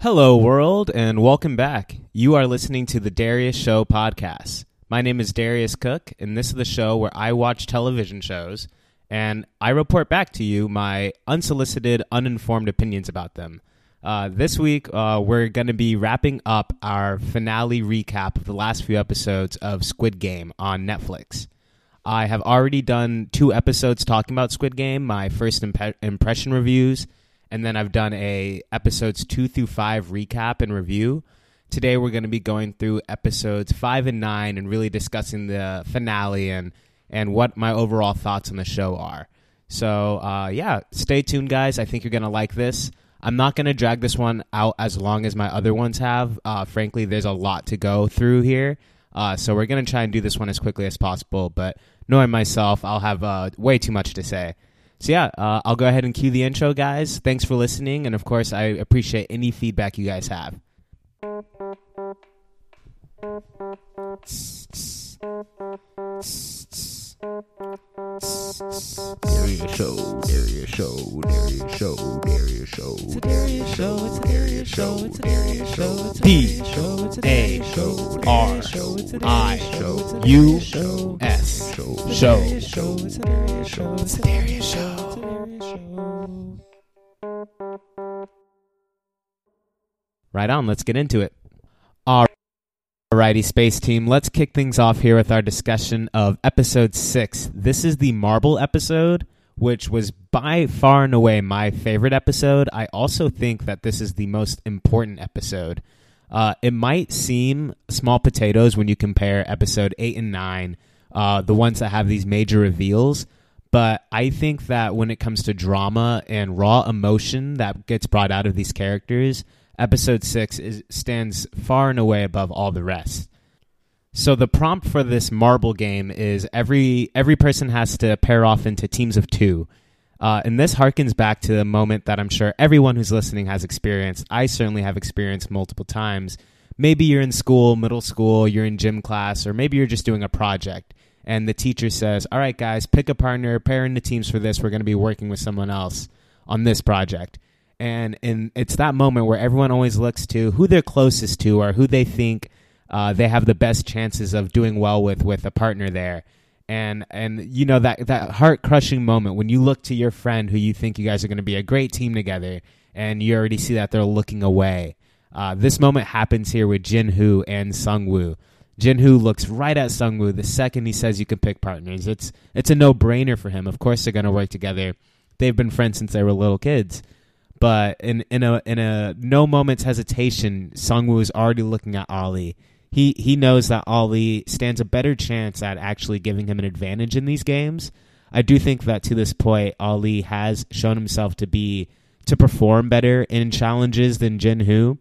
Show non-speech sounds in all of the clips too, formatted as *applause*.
Hello, world, and welcome back. You are listening to the Darius Show podcast. My name is Darius Cook, and this is the show where I watch television shows and I report back to you my unsolicited, uninformed opinions about them. Uh, this week, uh, we're going to be wrapping up our finale recap of the last few episodes of Squid Game on Netflix. I have already done two episodes talking about Squid Game, my first impression reviews, and then I've done a episodes two through five recap and review. Today, we're going to be going through episodes five and nine and really discussing the finale and and what my overall thoughts on the show are. So, uh, yeah, stay tuned, guys. I think you're going to like this. I'm not going to drag this one out as long as my other ones have. Uh, frankly, there's a lot to go through here. Uh, so, we're going to try and do this one as quickly as possible. But knowing myself, I'll have uh, way too much to say. So, yeah, uh, I'll go ahead and cue the intro, guys. Thanks for listening. And of course, I appreciate any feedback you guys have. Darius Show, Darius Show, Darius Show, Darius Show. It's a Darius show, it's a Darius show, it's a Darius show, it's a Darius show, it's a Darius show, U show, S Show. show. It's a Darius show, it's a Darius show. Right on, let's get into it. Alrighty, Space Team, let's kick things off here with our discussion of episode six. This is the Marble episode, which was by far and away my favorite episode. I also think that this is the most important episode. Uh, it might seem small potatoes when you compare episode eight and nine, uh, the ones that have these major reveals. But I think that when it comes to drama and raw emotion that gets brought out of these characters, episode six is, stands far and away above all the rest. So the prompt for this marble game is every every person has to pair off into teams of two. Uh, and this harkens back to the moment that I'm sure everyone who's listening has experienced. I certainly have experienced multiple times. Maybe you're in school, middle school, you're in gym class, or maybe you're just doing a project. And the teacher says, All right, guys, pick a partner, pair into teams for this. We're going to be working with someone else on this project. And, and it's that moment where everyone always looks to who they're closest to or who they think uh, they have the best chances of doing well with with a partner there. And and you know that that heart crushing moment when you look to your friend who you think you guys are going to be a great team together and you already see that they're looking away. Uh, this moment happens here with Jin Hu and Sung Woo. Jin Hu looks right at sungwoo the second he says you can pick partners. It's it's a no brainer for him. Of course they're going to work together. They've been friends since they were little kids but in in a in a no moment's hesitation Sung Woo is already looking at Ali he he knows that Ali stands a better chance at actually giving him an advantage in these games. I do think that to this point, Ali has shown himself to be to perform better in challenges than Jin Hu.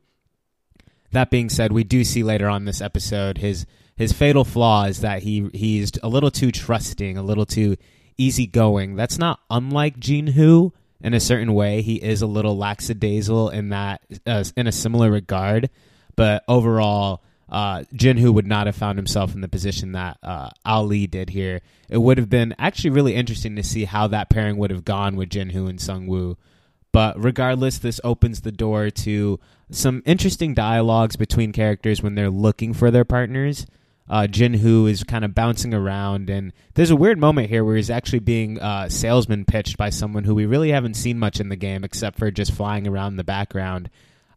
That being said, we do see later on this episode his his fatal flaw is that he he's a little too trusting, a little too easygoing. That's not unlike Jin Hu in a certain way. He is a little lackadaisical in that uh, in a similar regard, but overall uh, Jinhu would not have found himself in the position that uh, Ali did here. It would have been actually really interesting to see how that pairing would have gone with Jinhu and Sungwoo. But regardless, this opens the door to some interesting dialogues between characters when they're looking for their partners. Uh, Jinhu is kind of bouncing around, and there's a weird moment here where he's actually being uh, salesman pitched by someone who we really haven't seen much in the game except for just flying around in the background.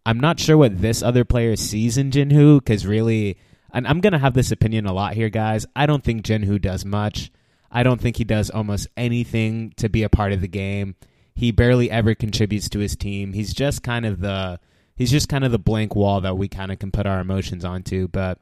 I'm not sure what this other player sees in Jinhu because really, and I'm gonna have this opinion a lot here, guys. I don't think Jinhu does much. I don't think he does almost anything to be a part of the game. He barely ever contributes to his team. He's just kind of the he's just kind of the blank wall that we kind of can put our emotions onto. But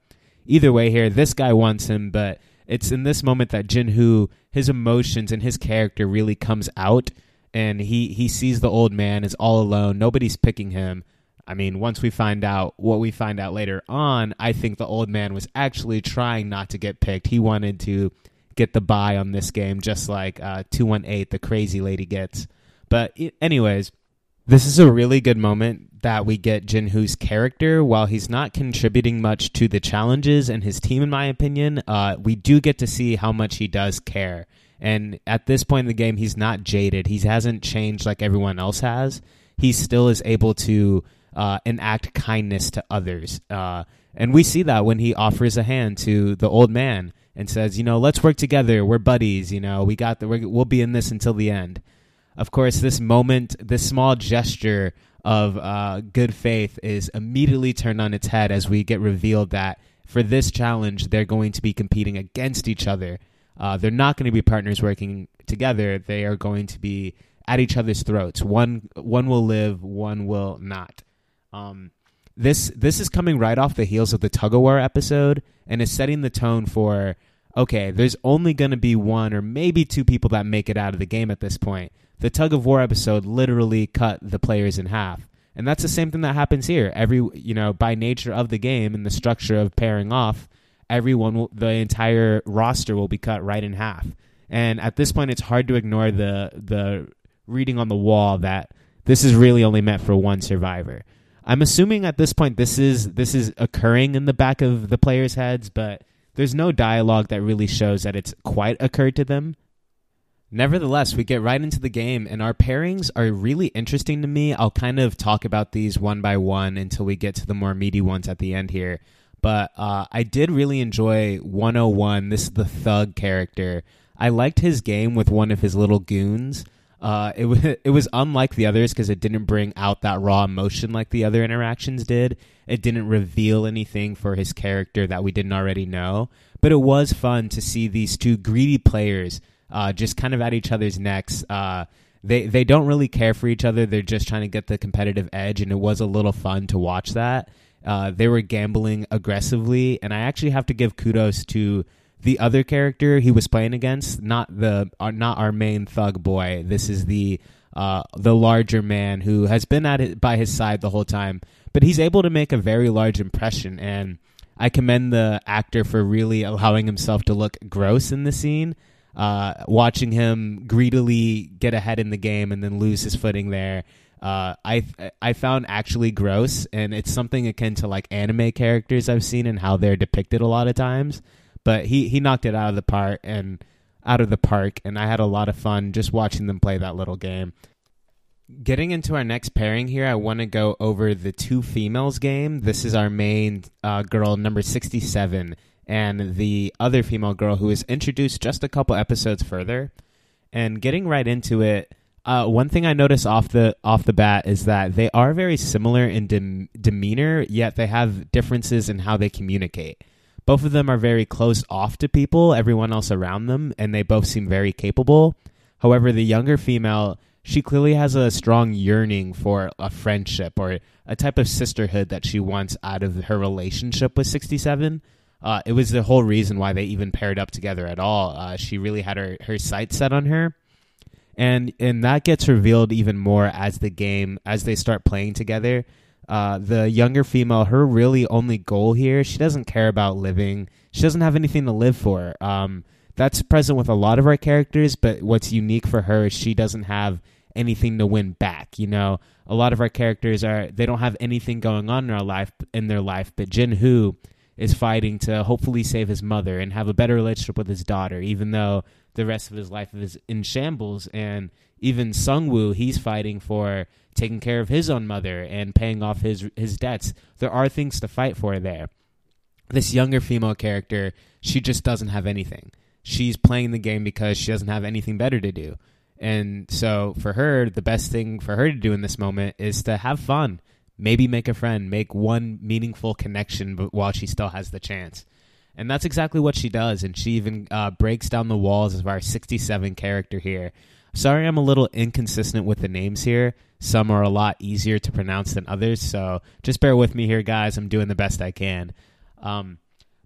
either way, here this guy wants him, but it's in this moment that Jinhu his emotions and his character really comes out, and he he sees the old man is all alone. Nobody's picking him. I mean, once we find out what we find out later on, I think the old man was actually trying not to get picked. He wanted to get the buy on this game, just like uh, 218, the crazy lady gets. But, anyways, this is a really good moment that we get Jinhu's character. While he's not contributing much to the challenges and his team, in my opinion, uh, we do get to see how much he does care. And at this point in the game, he's not jaded. He hasn't changed like everyone else has. He still is able to uh, enact kindness to others. Uh, and we see that when he offers a hand to the old man and says, you know, let's work together. We're buddies. You know, we got the, we'll be in this until the end. Of course, this moment, this small gesture of uh, good faith is immediately turned on its head as we get revealed that for this challenge, they're going to be competing against each other. Uh, they're not going to be partners working together. They are going to be at each other's throats. One one will live, one will not. Um, this this is coming right off the heels of the tug of war episode and is setting the tone for okay, there's only going to be one or maybe two people that make it out of the game at this point. The tug of war episode literally cut the players in half. And that's the same thing that happens here. Every, you know, by nature of the game and the structure of pairing off, everyone will, the entire roster will be cut right in half. And at this point it's hard to ignore the the reading on the wall that this is really only meant for one survivor. I'm assuming at this point this is this is occurring in the back of the players' heads, but there's no dialogue that really shows that it's quite occurred to them. Nevertheless, we get right into the game, and our pairings are really interesting to me. I'll kind of talk about these one by one until we get to the more meaty ones at the end here. But uh, I did really enjoy 101. This is the thug character. I liked his game with one of his little goons. Uh, it was *laughs* it was unlike the others because it didn't bring out that raw emotion like the other interactions did. It didn't reveal anything for his character that we didn't already know. But it was fun to see these two greedy players uh, just kind of at each other's necks. Uh, they they don't really care for each other. They're just trying to get the competitive edge, and it was a little fun to watch that. Uh, they were gambling aggressively, and I actually have to give kudos to the other character he was playing against, not the uh, not our main thug boy. This is the uh, the larger man who has been at by his side the whole time, but he's able to make a very large impression. And I commend the actor for really allowing himself to look gross in the scene. Uh, watching him greedily get ahead in the game and then lose his footing there, uh, I I found actually gross, and it's something akin to like anime characters I've seen and how they're depicted a lot of times but he he knocked it out of the park and out of the park, and I had a lot of fun just watching them play that little game. Getting into our next pairing here, I want to go over the two females game. This is our main uh, girl, number sixty-seven, and the other female girl who is introduced just a couple episodes further. And getting right into it, uh, one thing I notice off the off the bat is that they are very similar in dem- demeanor, yet they have differences in how they communicate both of them are very closed off to people, everyone else around them, and they both seem very capable. However, the younger female, she clearly has a strong yearning for a friendship or a type of sisterhood that she wants out of her relationship with 67. Uh, it was the whole reason why they even paired up together at all. Uh, she really had her, her sights set on her. And and that gets revealed even more as the game as they start playing together uh, the younger female, her really only goal here, she doesn't care about living. She doesn't have anything to live for. Um, that's present with a lot of our characters, but what's unique for her is she doesn't have anything to win back. You know, a lot of our characters are they don't have anything going on in our life in their life, but Jin Hu is fighting to hopefully save his mother and have a better relationship with his daughter, even though the rest of his life is in shambles. And even Sung Woo, he's fighting for taking care of his own mother and paying off his his debts. There are things to fight for there. This younger female character, she just doesn't have anything. She's playing the game because she doesn't have anything better to do. And so for her, the best thing for her to do in this moment is to have fun. Maybe make a friend, make one meaningful connection while she still has the chance. And that's exactly what she does. And she even uh, breaks down the walls of our 67 character here. Sorry, I'm a little inconsistent with the names here. Some are a lot easier to pronounce than others, so just bear with me here, guys. I'm doing the best I can. Um,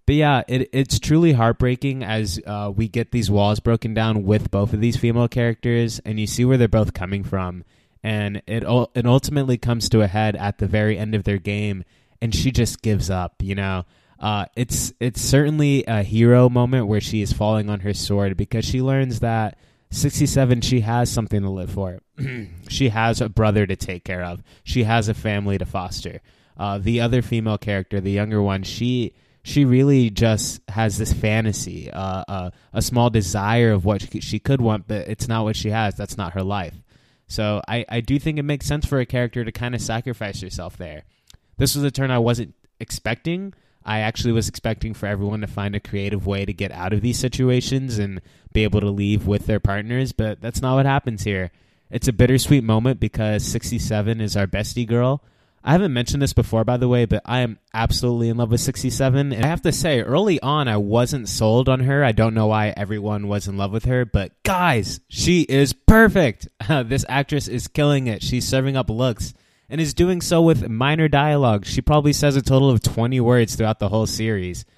but yeah, it, it's truly heartbreaking as uh, we get these walls broken down with both of these female characters, and you see where they're both coming from. And it it ultimately comes to a head at the very end of their game, and she just gives up. You know, uh, it's it's certainly a hero moment where she is falling on her sword because she learns that 67 she has something to live for. *clears throat* She has a brother to take care of. She has a family to foster. Uh, the other female character the younger one she she really just has this fantasy uh, uh, a small desire of what she could want but it's not what she has. That's not her life So I, I do think it makes sense for a character to kind of sacrifice herself there. This was a turn I wasn't expecting. I actually was expecting for everyone to find a creative way to get out of these situations and be able to leave with their partners, but that's not what happens here. It's a bittersweet moment because 67 is our bestie girl. I haven't mentioned this before, by the way, but I am absolutely in love with 67. And I have to say, early on, I wasn't sold on her. I don't know why everyone was in love with her, but guys, she is perfect. *laughs* this actress is killing it. She's serving up looks and is doing so with minor dialogue. She probably says a total of 20 words throughout the whole series. *laughs*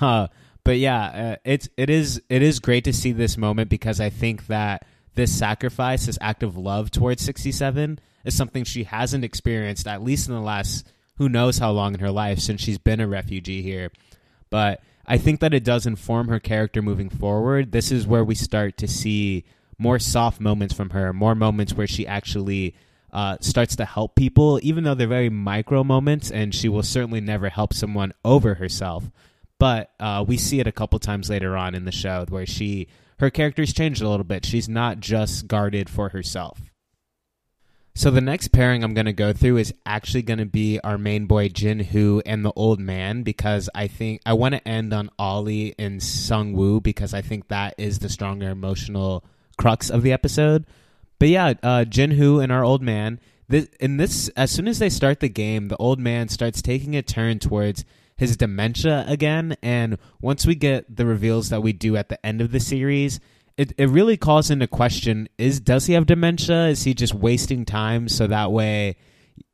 Uh, but yeah, uh, it's it is it is great to see this moment because I think that this sacrifice, this act of love towards 67 is something she hasn't experienced at least in the last who knows how long in her life since she's been a refugee here. But I think that it does inform her character moving forward. This is where we start to see more soft moments from her, more moments where she actually uh, starts to help people, even though they're very micro moments, and she will certainly never help someone over herself. But uh, we see it a couple times later on in the show where she her character's changed a little bit. She's not just guarded for herself. So the next pairing I'm going to go through is actually going to be our main boy Jin Hoo and the old man because I think I want to end on Ali and Sung Woo because I think that is the stronger emotional crux of the episode. But yeah, uh, Jin Hoo and our old man. This, in this, as soon as they start the game, the old man starts taking a turn towards his dementia again. And once we get the reveals that we do at the end of the series, it, it really calls into question: Is does he have dementia? Is he just wasting time so that way?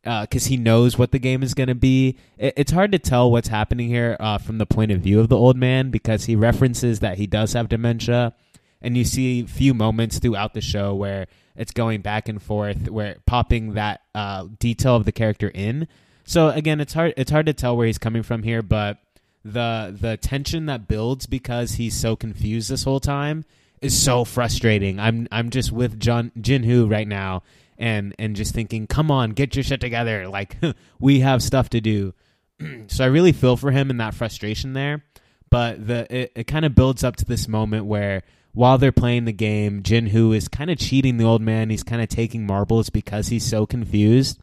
Because uh, he knows what the game is going to be. It, it's hard to tell what's happening here uh, from the point of view of the old man because he references that he does have dementia, and you see few moments throughout the show where it's going back and forth, where popping that uh, detail of the character in. So again, it's hard it's hard to tell where he's coming from here, but the the tension that builds because he's so confused this whole time is so frustrating. I'm I'm just with John Jinhu right now and and just thinking, "Come on, get your shit together. *laughs* Like we have stuff to do." *clears throat* so I really feel for him in that frustration there, but the it, it kind of builds up to this moment where while they're playing the game, Jinhu is kind of cheating the old man. He's kind of taking marbles because he's so confused.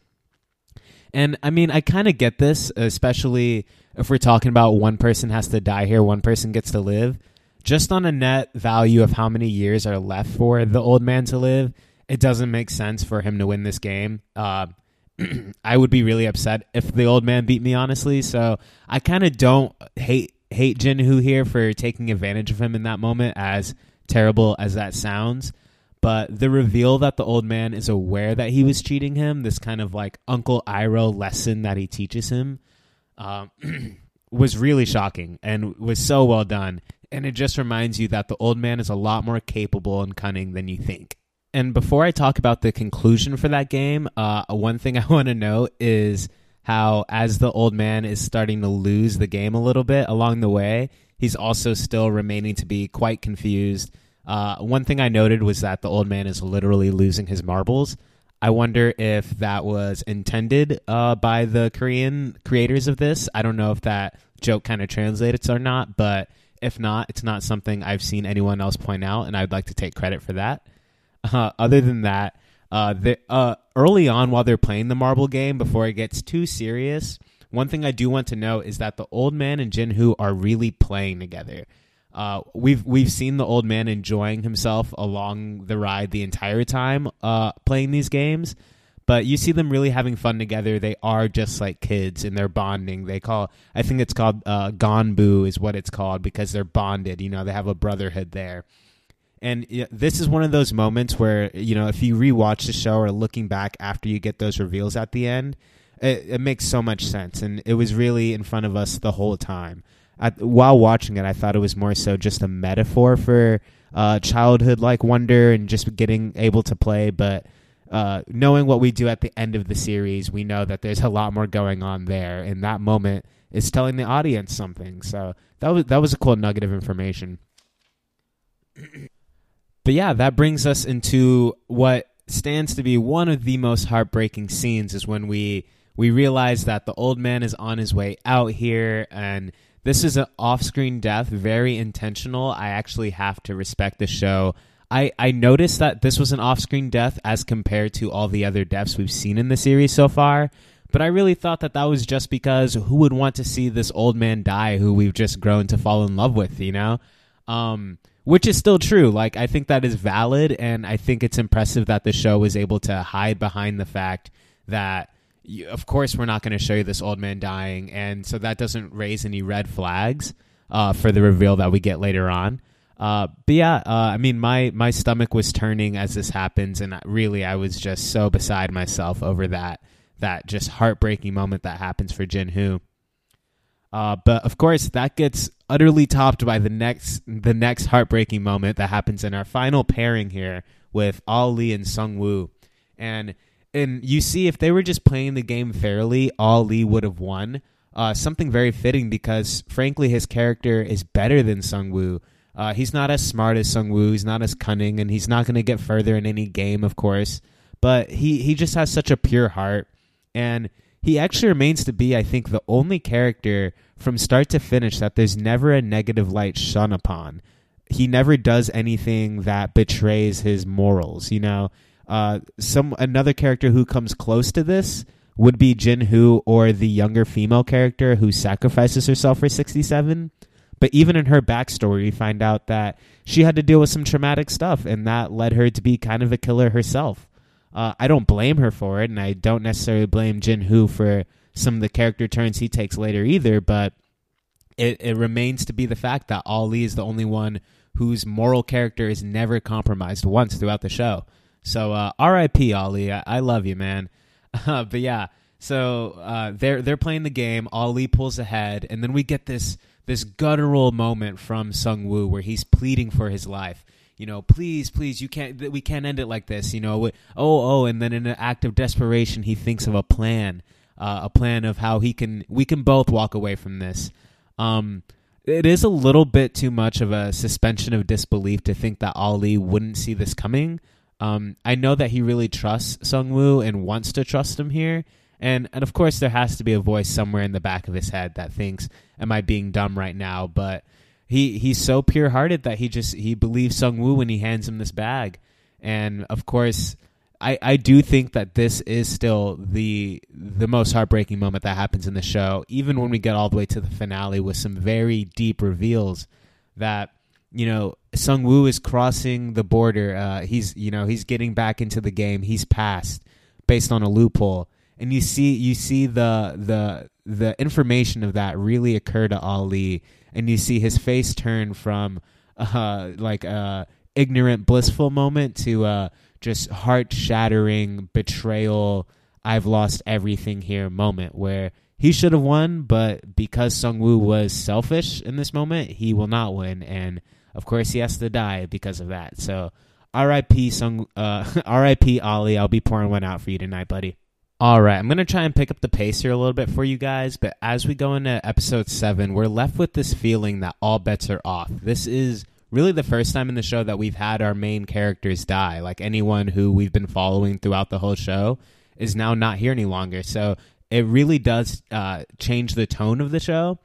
And I mean, I kind of get this, especially if we're talking about one person has to die here, one person gets to live. Just on a net value of how many years are left for the old man to live, it doesn't make sense for him to win this game. Uh, *clears throat* I would be really upset if the old man beat me, honestly. So I kind of don't hate hate Jinhu here for taking advantage of him in that moment, as terrible as that sounds. But the reveal that the old man is aware that he was cheating him, this kind of like Uncle Iroh lesson that he teaches him, um, *clears throat* was really shocking and was so well done. And it just reminds you that the old man is a lot more capable and cunning than you think. And before I talk about the conclusion for that game, uh, one thing I want to note is how, as the old man is starting to lose the game a little bit along the way, he's also still remaining to be quite confused uh, one thing I noted was that the old man is literally losing his marbles. I wonder if that was intended uh, by the Korean creators of this. I don't know if that joke kind of translates or not, but if not, it's not something I've seen anyone else point out, and I'd like to take credit for that. Uh, other than that, uh, the, uh, early on while they're playing the marble game, before it gets too serious, one thing I do want to note is that the old man and Jinhu are really playing together. Uh, we've we've seen the old man enjoying himself along the ride the entire time uh, playing these games, but you see them really having fun together. They are just like kids and they're bonding. They call I think it's called uh, Gganbu is what it's called because they're bonded. You know, they have a brotherhood there. And this is one of those moments where you know if you rewatch the show or looking back after you get those reveals at the end, it, it makes so much sense, and it was really in front of us the whole time while watching it, I thought it was more so just a metaphor for uh, childhood like wonder and just getting able to play. But uh, knowing what we do at the end of the series, we know that there's a lot more going on there. And that moment is telling the audience something. So that was that was a cool nugget of information. *clears throat* but yeah, that brings us into what stands to be one of the most heartbreaking scenes is when we we realize that the old man is on his way out here and this is an off-screen death, very intentional. I actually have to respect the show. I, I noticed that this was an off screen death as compared to all the other deaths we've seen in the series so far. But I really thought that that was just because who would want to see this old man die who we've just grown to fall in love with, you know? Um, which is still true. Like, I think that is valid, and I think it's impressive that the show was able to hide behind the fact that, of course, we're not going to show you this old man dying, and so that doesn't raise any red flags uh, for the reveal that we get later on. Uh, but yeah, uh, I mean, my my stomach was turning as this happens, and really, I was just so beside myself over that that just heartbreaking moment that happens for Jin Hoo. Uh, but of course, that gets utterly topped by the next the next heartbreaking moment that happens in our final pairing here with Ali and Sung Woo, and and you see if they were just playing the game fairly, Ali would have won. Uh, something very fitting because frankly, his character is better than Sung Woo. Uh, he's not as smart as Sung Woo. He's not as cunning, and he's not going to get further in any game, of course. But he he just has such a pure heart, and he actually remains to be, I think, the only character from start to finish that there's never a negative light shone upon. He never does anything that betrays his morals. You know, uh, some another character who comes close to this would be Jin Hoo or the younger female character who sacrifices herself for 67. But even in her backstory, we find out that she had to deal with some traumatic stuff, and that led her to be kind of a killer herself. Uh, I don't blame her for it, and I don't necessarily blame Jin Hoo for some of the character turns he takes later either. But it, it remains to be the fact that Ali is the only one whose moral character is never compromised once throughout the show. So uh, R.I.P. Ali, I, I love you, man. *laughs* Uh, but yeah, so uh, they're they're playing the game. Ali pulls ahead, and then we get this this guttural moment from Sung Woo where he's pleading for his life. You know, please, please, you can't. We can't end it like this. You know, oh, oh, and then in an act of desperation, he thinks of a plan, uh, a plan of how he can. We can both walk away from this. Um, it is a little bit too much of a suspension of disbelief to think that Ali wouldn't see this coming. Um, I know that he really trusts Sung Woo and wants to trust him here, and and of course there has to be a voice somewhere in the back of his head that thinks, "Am I being dumb right now?" But he he's so pure hearted that he just he believes Sung Woo when he hands him this bag, and of course. I, I do think that this is still the the most heartbreaking moment that happens in the show, even when we get all the way to the finale with some very deep reveals that you know Sung Woo is crossing the border. Uh, he's you know he's getting back into the game. He's passed based on a loophole, and you see you see the the the information of that really occur to Ali, and you see his face turn from uh, like a ignorant blissful moment to uh, just heart shattering betrayal. I've lost everything here moment where he should have won, but because Sung Woo was selfish in this moment, he will not win, and of course he has to die because of that. So, R.I.P. Sung, uh, *laughs* R.I.P. Ali. I'll be pouring one out for you tonight, buddy. All right, I'm going to try and pick up the pace here a little bit for you guys, but as we go into episode 7, we're left with this feeling that all bets are off. This is really the first time in the show that we've had our main characters die. Like anyone who we've been following throughout the whole show is now not here any longer. So it really does uh, change the tone of the show.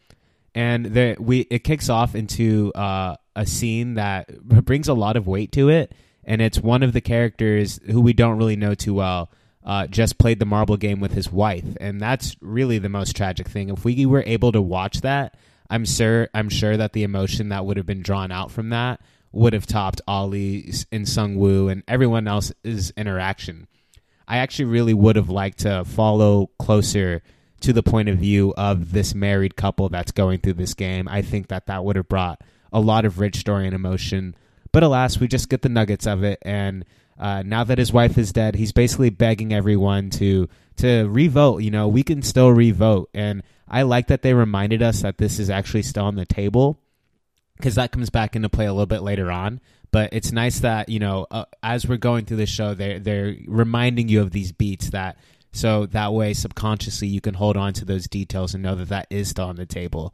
And there, we it kicks off into uh, a scene that *laughs* brings a lot of weight to it, and it's one of the characters who we don't really know too well uh, just played the marble game with his wife, and that's really the most tragic thing. If we were able to watch that, I'm sure I'm sure that the emotion that would have been drawn out from that would have topped Ali and Sung Woo and everyone else's interaction. I actually really would have liked to follow closer to the point of view of this married couple that's going through this game. I think that that would have brought a lot of rich story and emotion. But alas, we just get the nuggets of it, and uh, now that his wife is dead, he's basically begging everyone to to revote. You know, we can still revote, and I like that they reminded us that this is actually still on the table because that comes back into play a little bit later on. But it's nice that you know, uh, as we're going through the show, they're they're reminding you of these beats that so that way subconsciously you can hold on to those details and know that that is still on the table.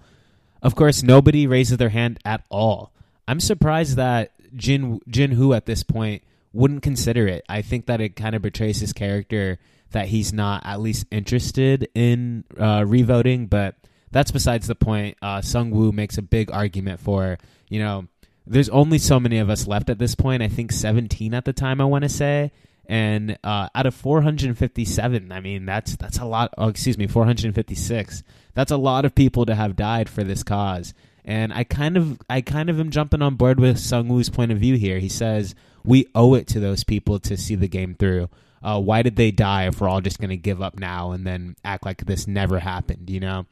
Of course, nobody raises their hand at all. I'm surprised that Jin Jin Hoo at this point wouldn't consider it. I think that it kind of betrays his character that he's not at least interested in uh, revoting, but that's besides the point. Uh, Sung Woo makes a big argument for, you know, there's only so many of us left at this point. I think 17 at the time. I want to say, and uh, out of 457, I mean that's that's a lot. Oh, excuse me, 456. That's a lot of people to have died for this cause. And I kind of I kind of am jumping on board with Sung Woo's point of view here. He says we owe it to those people to see the game through. Uh, why did they die if we're all just going to give up now and then act like this never happened? You know.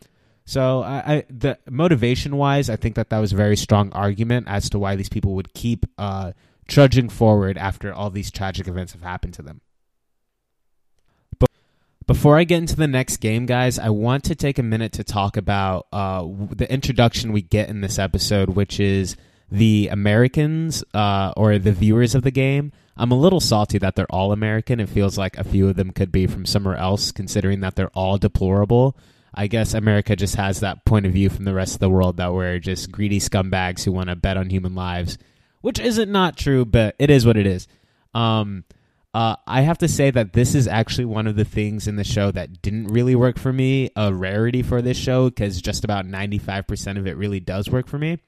So I, I the motivation wise, I think that that was a very strong argument as to why these people would keep uh, trudging forward after all these tragic events have happened to them. But before I get into the next game, guys, I want to take a minute to talk about uh, the introduction we get in this episode, which is the Americans uh, or the viewers of the game. I'm a little salty that they're all American. It feels like a few of them could be from somewhere else, considering that they're all deplorable. I guess America just has that point of view from the rest of the world that we're just greedy scumbags who want to bet on human lives, which isn't not true, but it is what it is. Um, uh, I have to say that this is actually one of the things in the show that didn't really work for me. A rarity for this show because just about 95% of it really does work for me.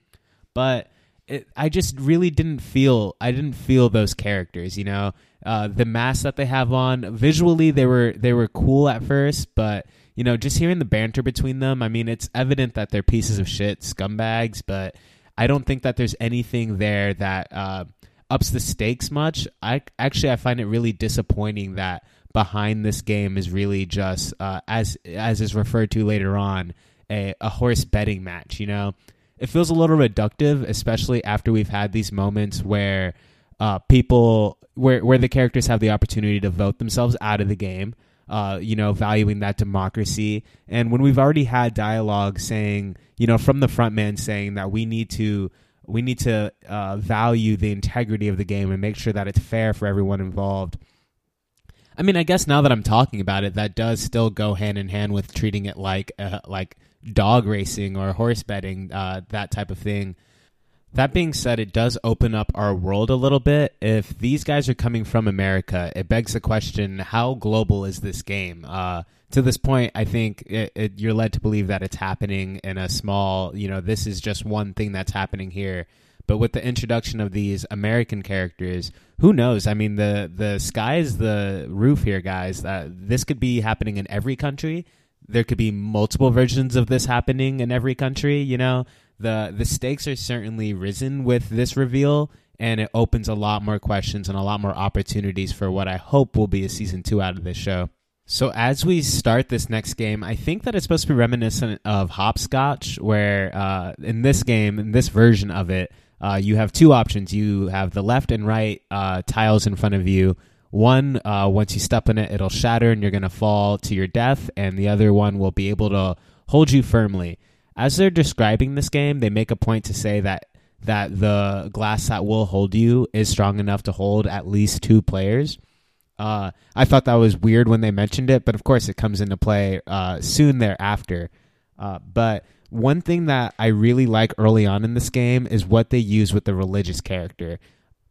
But it, I just really didn't feel I didn't feel those characters. You know, uh, the masks that they have on visually they were they were cool at first, but you know, just hearing the banter between them, I mean, it's evident that they're pieces of shit, scumbags, but I don't think that there's anything there that uh, ups the stakes much. I actually I find it really disappointing that behind this game is really just uh, as as is referred to later on a, a horse betting match. You know, it feels a little reductive, especially after we've had these moments where uh, people where where the characters have the opportunity to vote themselves out of the game uh, you know, valuing that democracy. And when we've already had dialogue saying, you know, from the front man saying that we need to we need to uh, value the integrity of the game and make sure that it's fair for everyone involved. I mean, I guess now that I'm talking about it, that does still go hand in hand with treating it like uh, like dog racing or horse betting, uh, that type of thing. That being said, it does open up our world a little bit. If these guys are coming from America, it begs the question how global is this game? Uh, to this point, I think it, it, you're led to believe that it's happening in a small, you know, this is just one thing that's happening here. But with the introduction of these American characters, who knows? I mean, the the sky is the roof here, guys. Uh, this could be happening in every country. There could be multiple versions of this happening in every country. You know, the the stakes are certainly risen with this reveal and it opens a lot more questions and a lot more opportunities for what I hope will be a season 2 out of this show. So as we start this next game, I think that it's supposed to be reminiscent of hopscotch where uh, in this game, in this version of it, uh, you have two options. You have the left and right uh, tiles in front of you. One, uh, once you step in it, it'll shatter and you're going to fall to your death, and the other one will be able to hold you firmly as they're describing this game, they make a point to say that that the glass that will hold you is strong enough to hold at least two players. Uh, I thought that was weird when they mentioned it, but of course it comes into play uh, soon thereafter. Uh, but one thing that I really like early on in this game is what they use with the religious character.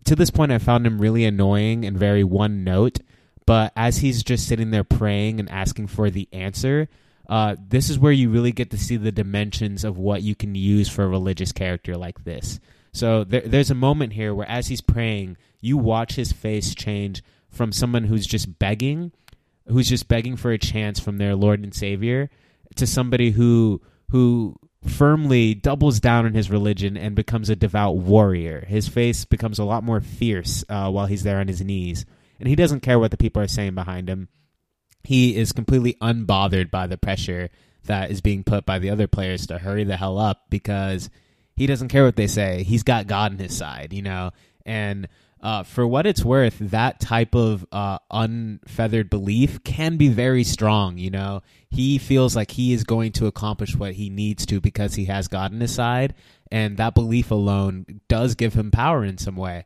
To this point, I found him really annoying and very one note, but as he's just sitting there praying and asking for the answer, uh, this is where you really get to see the dimensions of what you can use for a religious character like this. So there, there's a moment here where, as he's praying, you watch his face change from someone who's just begging, who's just begging for a chance from their Lord and Savior, to somebody who who firmly doubles down on his religion and becomes a devout warrior. His face becomes a lot more fierce uh, while he's there on his knees, and he doesn't care what the people are saying behind him he is completely unbothered by the pressure that is being put by the other players to hurry the hell up because he doesn't care what they say. He's got God on his side, you know. And uh, for what it's worth, that type of uh, unfeathered belief can be very strong. You know, he feels like he is going to accomplish what he needs to because he has God on his side, and that belief alone does give him power in some way.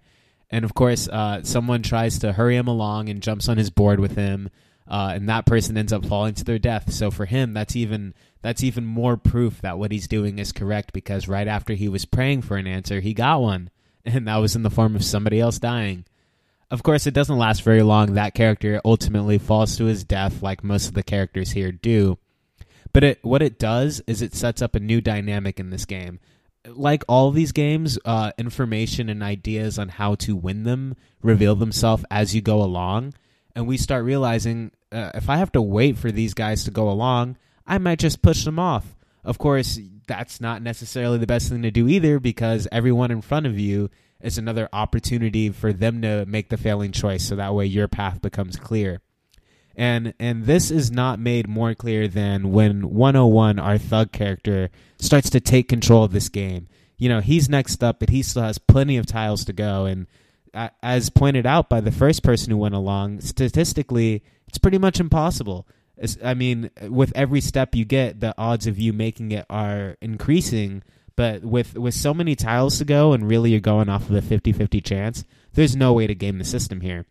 And of course, uh, someone tries to hurry him along and jumps on his board with him uh, and that person ends up falling to their death. So for him, that's even that's even more proof that what he's doing is correct because right after he was praying for an answer, he got one, and that was in the form of somebody else dying. Of course, it doesn't last very long. That character ultimately falls to his death, like most of the characters here do. But it, what it does is it sets up a new dynamic in this game. like all these games, uh, information and ideas on how to win them reveal themselves as you go along. And we start realizing uh, if I have to wait for these guys to go along, I might just push them off. Of course, that's not necessarily the best thing to do either because everyone in front of you is another opportunity for them to make the failing choice so that way your path becomes clear. And and this is not made more clear than when 101 our thug character starts to take control of this game. You know, he's next up but he still has plenty of tiles to go and uh, as pointed out by the first person who went along, statistically it's pretty much impossible. I mean, with every step you get, the odds of you making it are increasing. But with with so many tiles to go, and really you're going off of a 50-50 chance, there's no way to game the system here.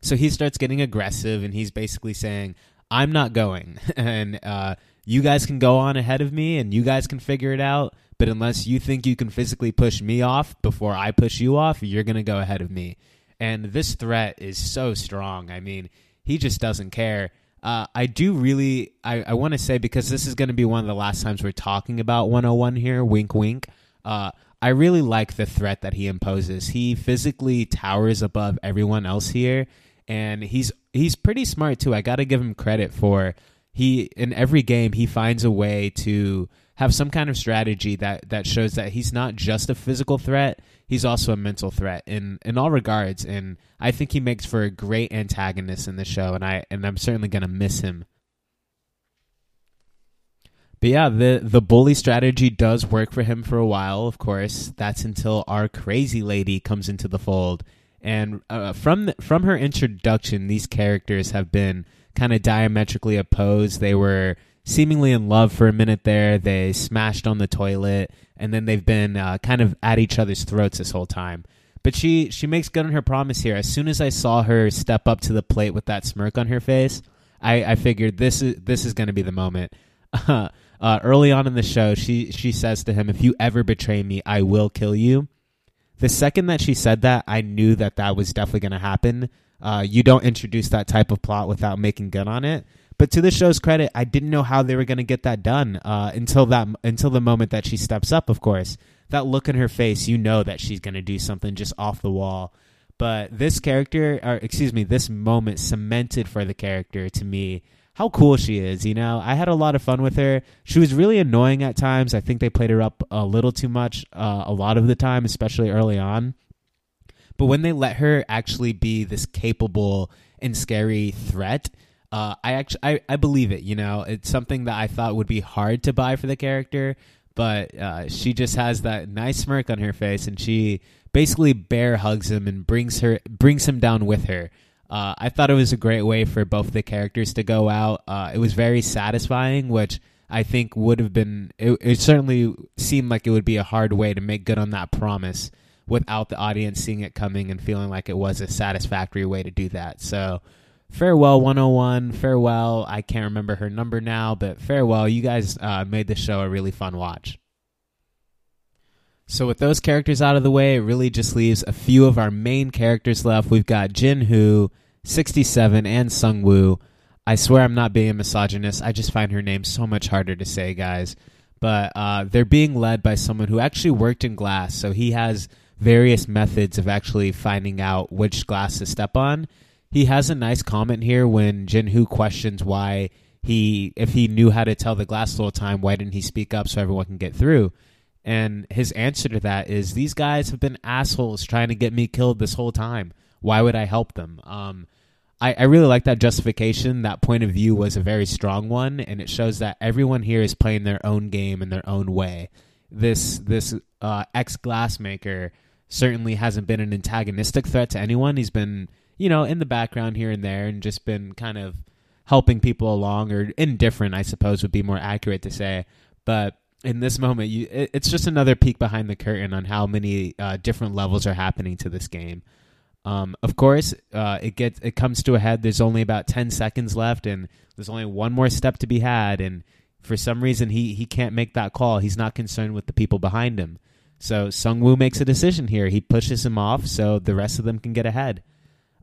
So he starts getting aggressive, and he's basically saying, "I'm not going, *laughs* and uh, you guys can go on ahead of me, and you guys can figure it out. But unless you think you can physically push me off before I push you off, you're gonna go ahead of me." And this threat is so strong. I mean, he just doesn't care. Uh, I do really, I, I want to say, because this is going to be one of the last times we're talking about 101 here, wink, wink. Uh, I really like the threat that he imposes. He physically towers above everyone else here, and he's he's pretty smart too. I got to give him credit for he in every game he finds a way to have some kind of strategy that that shows that he's not just a physical threat he's also a mental threat in in all regards and I think he makes for a great antagonist in the show and I and I'm certainly going to miss him but yeah, the the bully strategy does work for him for a while. Of course, that's until our crazy lady comes into the fold. And uh, from the, from her introduction, these characters have been kind of diametrically opposed. They were seemingly in love for a minute there. They smashed on the toilet, and then they've been uh, kind of at each other's throats this whole time. But she she makes good on her promise here. As soon as I saw her step up to the plate with that smirk on her face, I, I figured this is this is going to be the moment. *laughs* uh, early on in the show, she she says to him, "If you ever betray me, I will kill you." The second that she said that, I knew that that was definitely going to happen. Uh, you don't introduce that type of plot without making good on it. But to the show's credit, I didn't know how they were going to get that done uh, until that until the moment that she steps up. Of course, that look in her face, you know that she's going to do something just off the wall. But this character, or excuse me, this moment cemented for the character to me how cool she is. You know, I had a lot of fun with her. She was really annoying at times. I think they played her up a little too much uh, a lot of the time, especially early on. But when they let her actually be this capable and scary threat, uh, I actually I, I believe it. You know, it's something that I thought would be hard to buy for the character, but uh, she just has that nice smirk on her face, and she basically bear hugs him and brings her brings him down with her. Uh, I thought it was a great way for both the characters to go out. Uh, it was very satisfying, which I think would have been. It, it certainly seemed like it would be a hard way to make good on that promise without the audience seeing it coming and feeling like it was a satisfactory way to do that. So farewell 101 farewell. I can't remember her number now but farewell. You guys uh, made the show a really fun watch. So with those characters out of the way it really just leaves a few of our main characters left. We've got jinhu 67 and sungwoo i swear i'm not being a misogynist. I just find her name so much harder to say guys. But uh, they're being led by someone who actually worked in glass so he has various methods of actually finding out which glass to step on he has a nice comment here when Jinhu questions why he, if he knew how to tell the glass the time, why didn't he speak up so everyone can get through? And his answer to that is, these guys have been assholes trying to get me killed this whole time. Why would I help them? Um, I, I really like that justification. That point of view was a very strong one, and it shows that everyone here is playing their own game in their own way. This this uh, ex glassmaker certainly hasn't been an antagonistic threat to anyone. He's been you know, in the background here and there and just been kind of helping people along or indifferent, I suppose would be more accurate to say. But in this moment, you, it, it's just another peek behind the curtain on how many uh, different levels are happening to this game. Um, of course, uh, it gets it comes to a head. There's only about ten seconds left, and there's only one more step to be had. And for some reason, he he can't make that call. He's not concerned with the people behind him. So Sungwoo makes a decision here. He pushes him off so the rest of them can get ahead.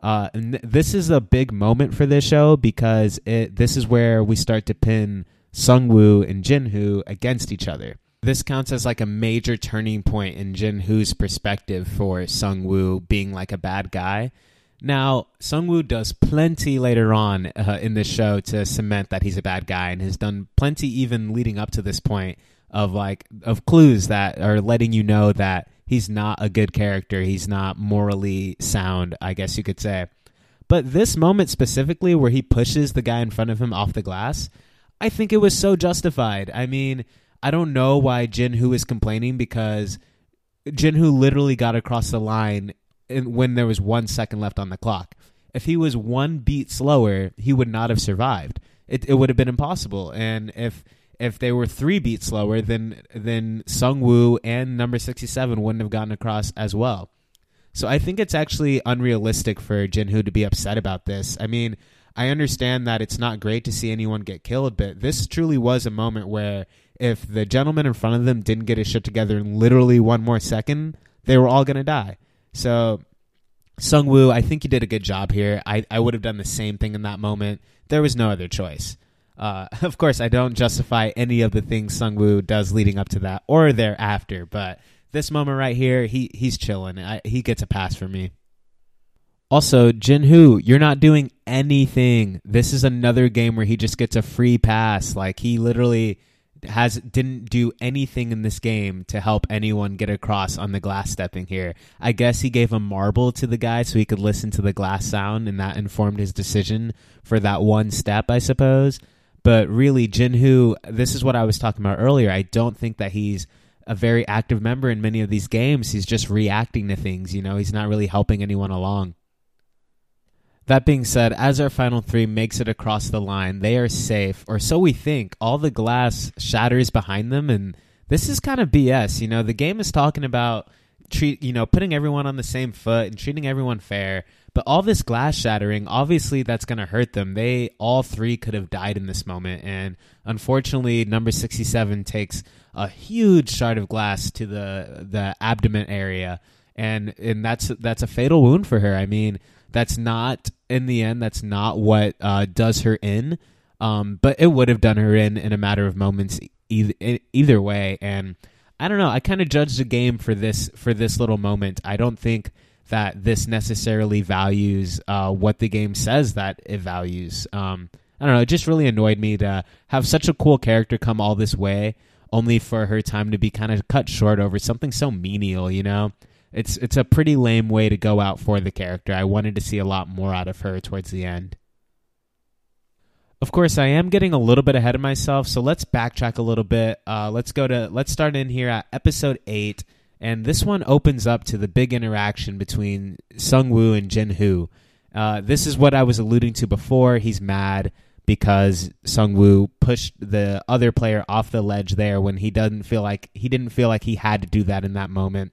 Uh, and th- this is a big moment for this show because it this is where we start to pin Sungwoo and Jinhu against each other. this counts as like a major turning point in Jin Hoo's perspective for Sung Woo being like a bad guy. Now, Sung Woo does plenty later on uh, in the show to cement that he's a bad guy and has done plenty even leading up to this point of like of clues that are letting you know that he's not a good character, he's not morally sound, I guess you could say. But this moment specifically where he pushes the guy in front of him off the glass, I think it was so justified. I mean, I don't know why Jinhu is complaining because Jinhu literally got across the line when there was one second left on the clock. If he was one beat slower, he would not have survived. It, it would have been impossible. And if if they were three beats slower, then then Sung Woo and number sixty seven wouldn't have gotten across as well. So I think it's actually unrealistic for Jinhu to be upset about this. I mean, I understand that it's not great to see anyone get killed, but this truly was a moment where if the gentleman in front of them didn't get his shit together in literally one more second, they were all to die. So, Sung Woo, I think you did a good job here. I, I would have done the same thing in that moment. There was no other choice. Uh, *laughs* of course, I don't justify any of the things Sung Woo does leading up to that or thereafter, but this moment right here, he he's chilling. I, he gets a pass for me. Also, Jinhu, you're not doing anything. This is another game where he just gets a free pass. Like he literally has didn't do anything in this game to help anyone get across on the glass stepping here. I guess he gave a marble to the guy so he could listen to the glass sound and that informed his decision for that one step, I suppose. But really Jinhu, this is what I was talking about earlier. I don't think that he's a very active member in many of these games. He's just reacting to things, you know. He's not really helping anyone along. That being said, as our final three makes it across the line, they are safe, or so we think. All the glass shatters behind them, and this is kind of BS. You know, the game is talking about treat, you know, putting everyone on the same foot and treating everyone fair. But all this glass shattering, obviously, that's going to hurt them. They all three could have died in this moment, and unfortunately, number sixty-seven takes a huge shard of glass to the the abdomen area, and and that's that's a fatal wound for her. I mean that's not in the end. That's not what uh, does her in. Um, but it would have done her in in a matter of moments either, either way. And I don't know. I kind of judged the game for this for this little moment. I don't think that this necessarily values uh, what the game says that it values. Um, I don't know. It just really annoyed me to have such a cool character come all this way, only for her time to be kind of cut short over something so menial. You know it's it's a pretty lame way to go out for the character. I wanted to see a lot more out of her towards the end. Of course, I am getting a little bit ahead of myself, so let's backtrack a little bit. Uh, let's go to let's start in here at episode eight, and this one opens up to the big interaction between Sung Woo and Jin Hoo. Uh, this is what I was alluding to before. He's mad because Sung Woo pushed the other player off the ledge there when he doesn't feel like he didn't feel like he had to do that in that moment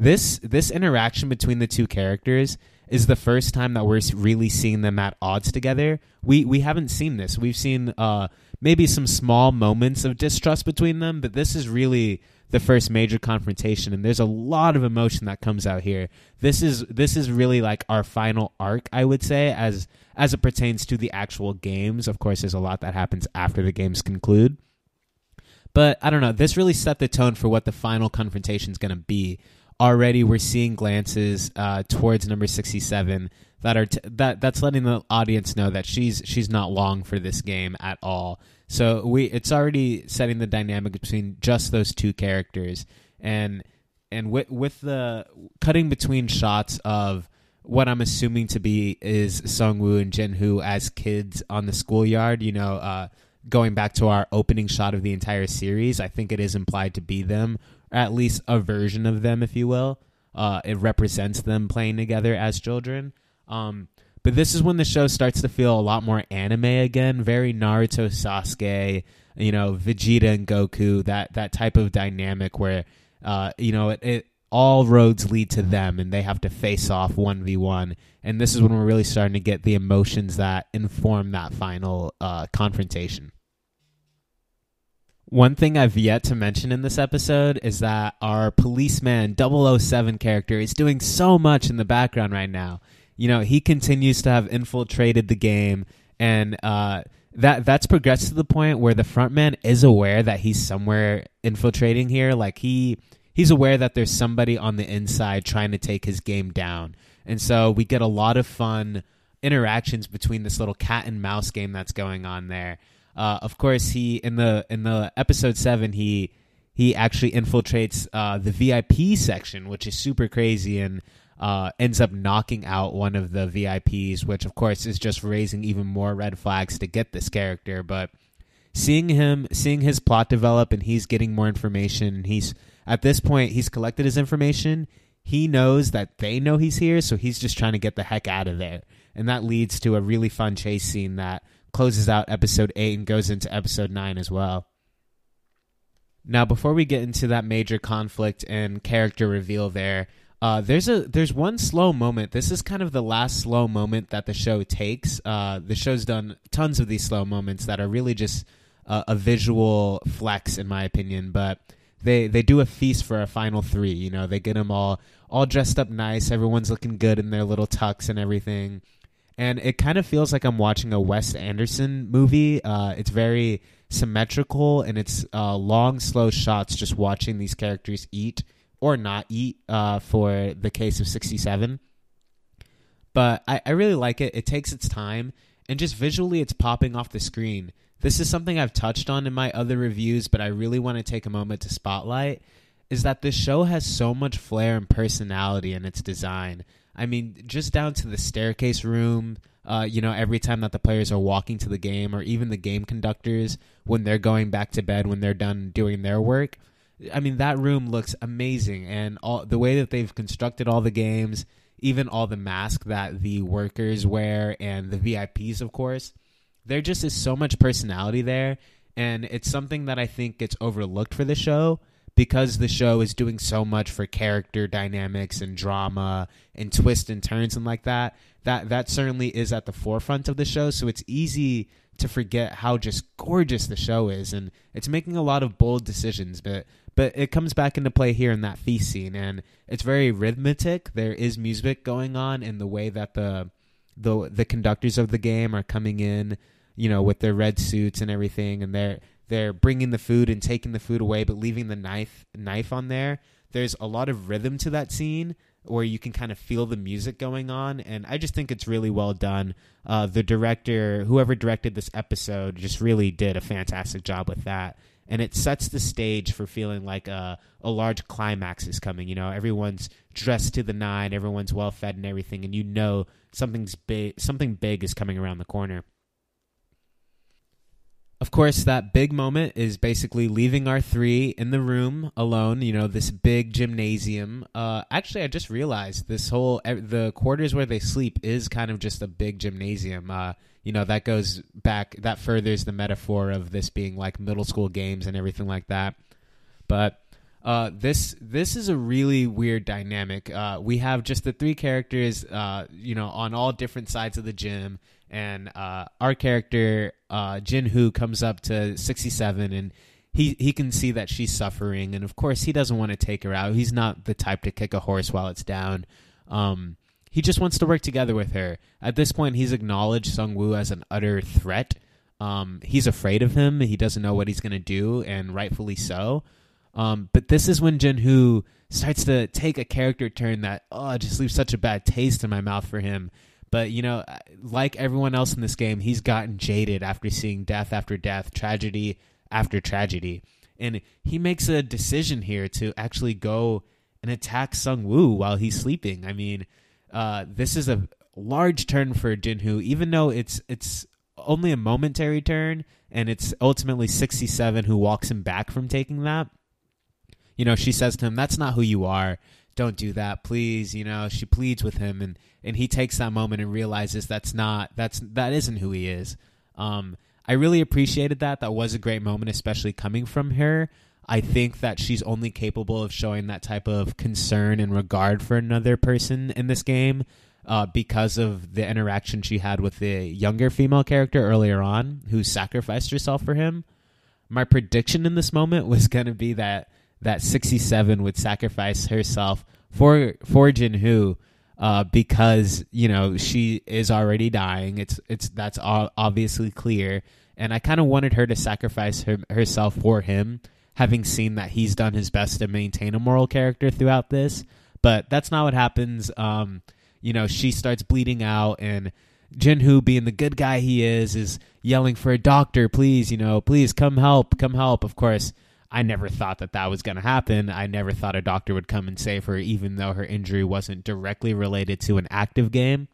this this interaction between the two characters is the first time that we're really seeing them at odds together. We we haven't seen this. We've seen uh, maybe some small moments of distrust between them, but this is really the first major confrontation and there's a lot of emotion that comes out here. This is this is really like our final arc, I would say as as it pertains to the actual games. Of course, there's a lot that happens after the games conclude. But I don't know, this really set the tone for what the final confrontation is going to be already we're seeing glances uh, towards number 67 that are t- that that's letting the audience know that she's she's not long for this game at all. So we it's already setting the dynamic between just those two characters and and with with the cutting between shots of what I'm assuming to be is Sung Woo and Jin Hoo as kids on the schoolyard, you know, uh, going back to our opening shot of the entire series, I think it is implied to be them or at least a version of them, if you will. Uh, it represents them playing together as children. Um, but this is when the show starts to feel a lot more anime again, very Naruto, Sasuke, you know, Vegeta and Goku, that that type of dynamic where, uh, you know, it, it all roads lead to them and they have to face off 1v1 and this is when we're really starting to get the emotions that inform that final uh, confrontation. One thing I've yet to mention in this episode is that our policeman 007 character is doing so much in the background right now. You know, he continues to have infiltrated the game and uh, that that's progressed to the point where the frontman is aware that he's somewhere infiltrating here. Like he he's aware that there's somebody on the inside trying to take his game down. And so we get a lot of fun interactions between this little cat and mouse game that's going on there. Uh, of course, he in the in the episode seven he he actually infiltrates uh, the VIP section, which is super crazy, and uh, ends up knocking out one of the VIPs, which of course is just raising even more red flags to get this character. But seeing him, seeing his plot develop, and he's getting more information, he's at this point he's collected his information. He knows that they know he's here, so he's just trying to get the heck out of there, and that leads to a really fun chase scene that closes out episode eight and goes into episode nine as well. Now, before we get into that major conflict and character reveal, there, uh, there's a there's one slow moment. This is kind of the last slow moment that the show takes. Uh, the show's done tons of these slow moments that are really just uh, a visual flex, in my opinion. But they they do a feast for a final three. You know, they get them all all dressed up nice. Everyone's looking good in their little tux and everything. And it kind of feels like I'm watching a Wes Anderson movie. Uh, it's very symmetrical and it's uh, long, slow shots just watching these characters eat or not eat uh, for the case of 67. But I, I really like it. It takes its time and just visually it's popping off the screen. This is something I've touched on in my other reviews, but I really want to take a moment to spotlight is that this show has so much flair and personality in its design. I mean, just down to the staircase room, uh, you know, every time that the players are walking to the game, or even the game conductors when they're going back to bed when they're done doing their work. I mean, that room looks amazing, and all the way that they've constructed all the games, even all the masks that the workers wear and the VIPs, of course, there just is so much personality there, and it's something that I think gets overlooked for the show because the show is doing so much for character dynamics and drama and twists and turns and like that. That that certainly is at the forefront of the show, so it's easy to forget how just gorgeous the show is and it's making a lot of bold decisions but but it comes back into play here in that feast scene and it's very rhythmic there is music going on in the way that the the the conductors of the game are coming in you know with their red suits and everything and they're they're bringing the food and taking the food away but leaving the knife knife on there. There's a lot of rhythm to that scene where you can kind of feel the music going on and i just think it's really well done. Uh, the director whoever directed this episode just really did a fantastic job with that. And it sets the stage for feeling like a, a large climax is coming you know? Everyone's dressed to the nine everyone's well fed and everything and you know something's big something big is coming around the corner of course, that big moment is basically leaving our three in the room alone. You know, this big gymnasium. Uh, actually, I just realized this whole the quarters where they sleep is kind of just a big gymnasium. Uh, you know, that goes back that furthers the metaphor of this being like middle school games and everything like that. But uh, this this is a really weird dynamic. Uh, we have just the three characters, uh, you know, on all different sides of the gym, and uh, our character uh, Jin Hu comes up to 67 and he he can see that she's suffering and of course he doesn't want to take her out. He's not the type to kick a horse while it's down. Um, he just wants to work together with her. At this point, he's acknowledged Sung Woo as an utter threat. Um, he's afraid of him. He doesn't know what he's going to do, and rightfully so. Um, but this is when Jin starts to take a character turn that oh just leaves such a bad taste in my mouth for him but you know, like everyone else in this game, he's gotten jaded after seeing death after death, tragedy after tragedy, and he makes a decision here to actually go and attack Sung Woo while he's sleeping. I mean, uh, this is a large turn for Jinhu, even though it's it's only a momentary turn, and it's ultimately 67 who walks him back from taking that. You know, she says to him, "That's not who you are." Don't do that please you know she pleads with him and and he takes that moment and realizes that's not that's that isn't who he is. Um i really appreciated that. That was a great moment especially coming from her. I think that she's only capable of showing that type of concern and regard for another person in this game uh, because of the interaction she had with the younger female character earlier on who sacrificed herself for him. My prediction in this moment was going to be that that 67 would sacrifice herself for for Jinhu uh, because you know she is already dying. It's it's that's obviously clear, and I kind of wanted her to sacrifice her, herself for him, having seen that he's done his best to maintain a moral character throughout this. But that's not what happens. Um, you know, she starts bleeding out, and Jinhu, being the good guy he is, is yelling for a doctor, please, you know, please come help, come help. Of course, I never thought that that was going to happen. I never thought a doctor would come and save her, even though her injury wasn't directly related to an active game.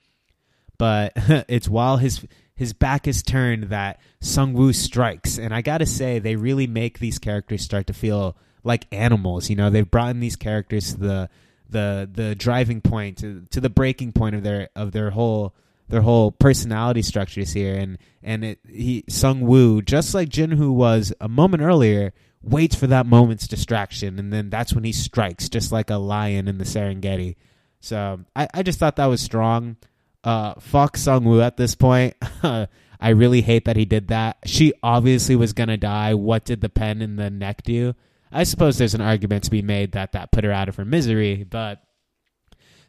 But *laughs* it's while his his back is turned that Sung Woo strikes, and I gotta say, they really make these characters start to feel like animals. You know, they've brought in these characters to the the the driving point to, to the breaking point of their of their whole their whole personality structures here and and it he Sung Woo just like Jinhu was a moment earlier waits for that moment's distraction and then that's when he strikes just like a lion in the Serengeti. So I, I just thought that was strong. Uh fuck Sung Woo at this point. *laughs* I really hate that he did that. She obviously was gonna die. What did the pen in the neck do? I suppose there's an argument to be made that that put her out of her misery, but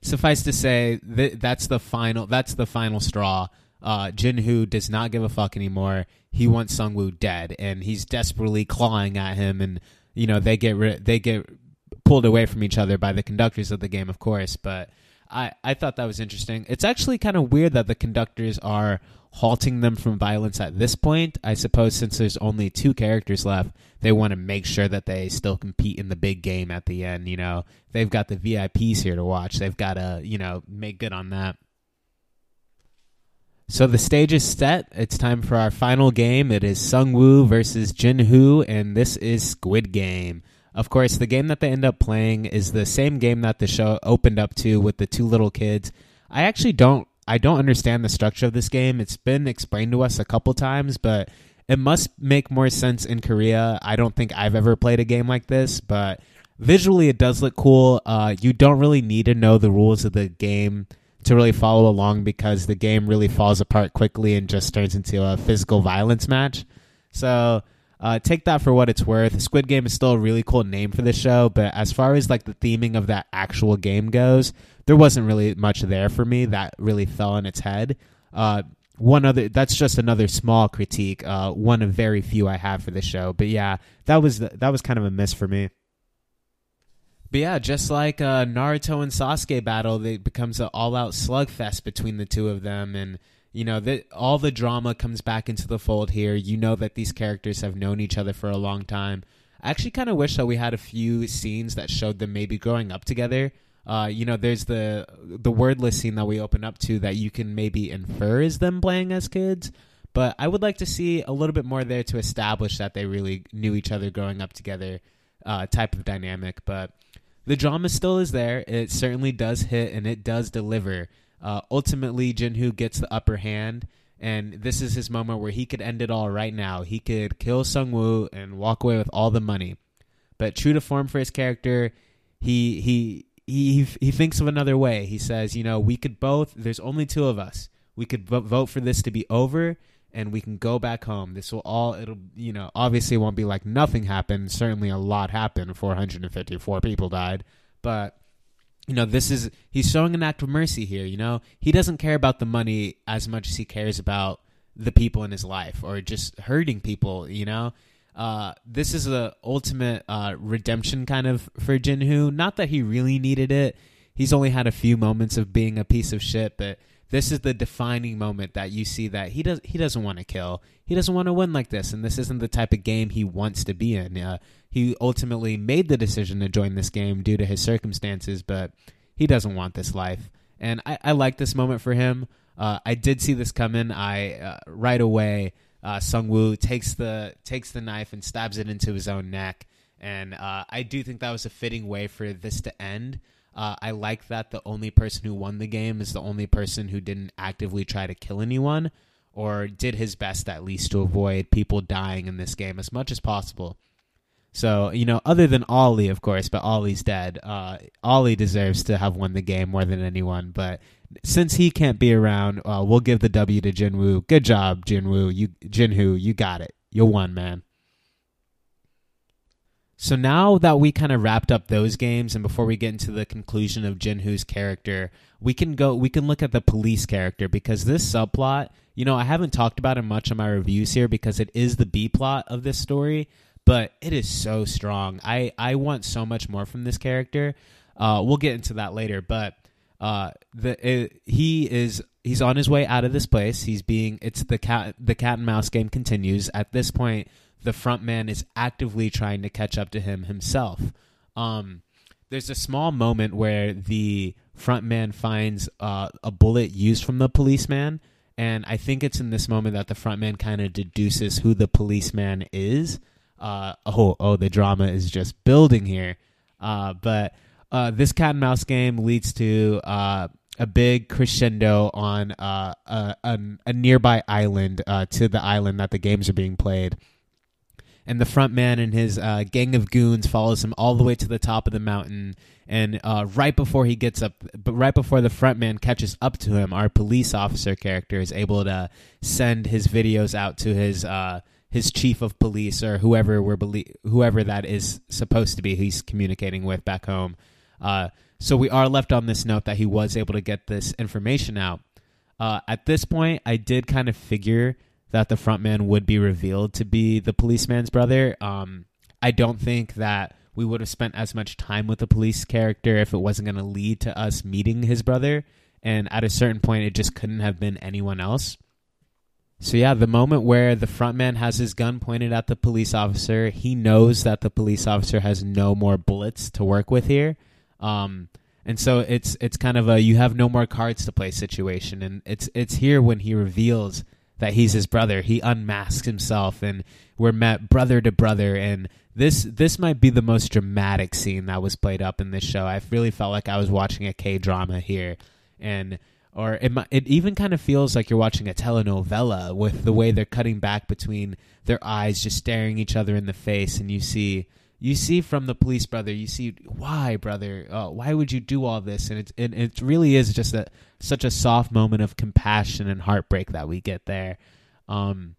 suffice to say th- that's the final that's the final straw. Uh, Jinhu does not give a fuck anymore. He wants Sungwoo dead, and he's desperately clawing at him. And you know they get ri- they get pulled away from each other by the conductors of the game, of course. But I I thought that was interesting. It's actually kind of weird that the conductors are halting them from violence at this point. I suppose since there's only two characters left, they want to make sure that they still compete in the big game at the end. You know, they've got the VIPs here to watch. They've got to, you know, make good on that. So the stage is set. It's time for our final game. It is Sungwoo versus Jinhu, and this is Squid Game. Of course, the game that they end up playing is the same game that the show opened up to with the two little kids. I actually don't I don't understand the structure of this game. It's been explained to us a couple times, but it must make more sense in Korea. I don't think I've ever played a game like this, but visually it does look cool. Uh, you don't really need to know the rules of the game to really follow along because the game really falls apart quickly and just turns into a physical violence match. So uh, take that for what it's worth. Squid Game is still a really cool name for the show, but as far as like the theming of that actual game goes, there wasn't really much there for me that really fell on its head. Uh, one other that's just another small critique uh one of very few i have for the show but yeah that was the, that was kind of a miss for me but yeah just like uh naruto and sasuke battle it becomes an all-out slugfest between the two of them. And you know that all the drama comes back into the fold here. You know that these characters have known each other for a long time. I actually kind of wish that we had a few scenes that showed them maybe growing up together. Uh, you know, there's the the wordless scene that we open up to that you can maybe infer is them playing as kids. But I would like to see a little bit more there to establish that they really knew each other growing up together, uh, type of dynamic. But the drama still is there. It certainly does hit and it does deliver. Uh, ultimately, Jinhu gets the upper hand, and this is his moment where he could end it all right now. He could kill Sungwoo and walk away with all the money. But true to form for his character, he he he he thinks of another way. He says, you know, we could both. There's only two of us. We could vote for this to be over, and we can go back home. This will all. It'll you know obviously it won't be like nothing happened. Certainly a lot happened. 454 people died, but you know this is he's showing an act of mercy here. You know he doesn't care about the money as much as he cares about the people in his life or just hurting people. You know uh, this is the ultimate uh, redemption kind of for Jinhu. Not that he really needed it. He's only had a few moments of being a piece of shit, but this is the defining moment that you see that he does he doesn't want to kill. He doesn't want to win like this, and this isn't the type of game he wants to be in. Uh, he ultimately made the decision to join this game due to his circumstances, but he doesn't want this life. And I, I like this moment for him. Uh, I did see this coming. I uh, right away uh, Sung Woo takes the takes the knife and stabs it into his own neck. And uh, I do think that was a fitting way for this to end. Uh, I like that the only person who won the game is the only person who didn't actively try to kill anyone or did his best at least to avoid people dying in this game as much as possible. So, you know, other than Ali, of course, but Ali's dead. Uh, Ali deserves to have won the game more than anyone. But since he can't be around, uh, we'll give the W to Jinwoo. Good job, Jinwoo. You Jinhu, you got it. You won, man. So now that we kind of wrapped up those games, and before we get into the conclusion of Jinhoo's character, we can go. We can look at the police character because this subplot, you know, I haven't talked about it much in my reviews here because it is the B plot of this story, but it is so strong. I I want so much more from this character. Uh, we'll get into that later, but uh, the it, he is he's on his way out of this place. He's being it's the cat the cat and mouse game continues. At this point, the front man is actively trying to catch up to him himself. Um, there's a small moment where the front man finds uh, a bullet used from the policeman, and I think it's in this moment that the front man kind of deduces who the policeman is. Uh, oh, oh, the drama is just building here. Uh, but uh, this cat and mouse game leads to uh, a big crescendo on uh, a, a, a nearby island to the island that the games are being played. And the front man and his uh, gang of goons follows him all the way to the top of the mountain. And uh, right before he gets up, but right before the front man catches up to him, our police officer character is able to send his videos out to his uh, his chief of police or whoever we're belie- whoever that is supposed to be. He's communicating with back home. Uh, so we are left on this note that he was able to get this information out. Uh, at this point, I did kind of figure that the frontman would be revealed to be the policeman's brother. Um, I don't think that we would have spent as much time with the police character if it wasn't going to lead to us meeting his brother. And at a certain point, it just couldn't have been anyone else. So yeah, the moment where the frontman has his gun pointed at the police officer, he knows that the police officer has no more bullets to work with here. Um, and so it's it's kind of a you have no more cards to play situation, and it's it's here when he reveals that he's his brother. He unmasks himself, and we're met brother to brother. And this this might be the most dramatic scene that was played up in this show. I really felt like I was watching a K drama here, and or it it even kind of feels like you're watching a telenovela with the way they're cutting back between their eyes, just staring each other in the face, and you see you see from the police brother you see why brother? Uh, why would you do all this? And it, it, it really is just a such a soft moment of compassion and heartbreak that we get there. Um,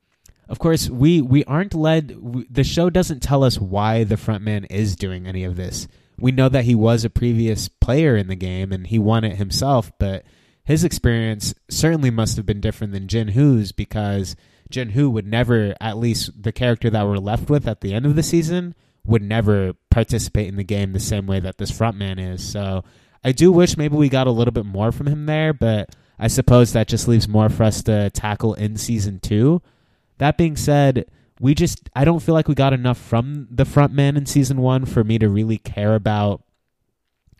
of course we we aren't led we, the show doesn't tell us why the front man is doing any of this. We know that he was a previous player in the game and he won it himself but his experience certainly must have been different than Jinhoo's because Jinhoo would never at least the character that we're left with at the end of the season would never participate in the game the same way that this frontman is. So I do wish maybe we got a little bit more from him there, but I suppose that just leaves more for us to tackle in season two. That being said, we just I don't feel like we got enough from the frontman in season one for me to really care about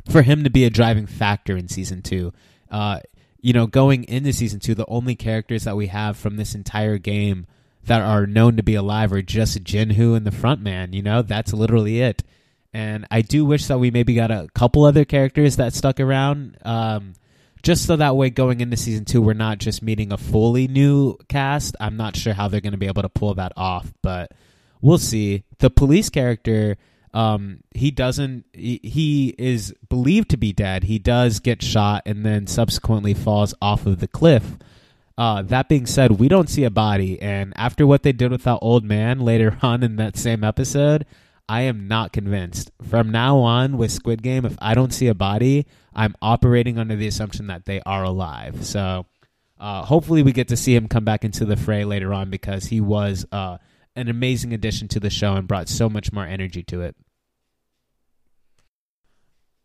for him to be a driving factor in season two. Uh, you know, going into season two, the only characters that we have from this entire game that are known to be alive are just Jinhoo and the front man. You know, that's literally it. And I do wish that we maybe got a couple other characters that stuck around, um, just so that way going into season two, we're not just meeting a fully new cast. I'm not sure how they're going to be able to pull that off, but we'll see. The police character, um, he doesn't. He is believed to be dead. He does get shot and then subsequently falls off of the cliff. Uh, that being said, we don't see a body, and after what they did with that old man later *laughs* on in that same episode, I am not convinced. From now on with Squid Game, if I don't see a body, I'm operating under the assumption that they are alive. So uh, hopefully, we get to see him come back into the fray later on because he was uh, an amazing addition to the show and brought so much more energy to it.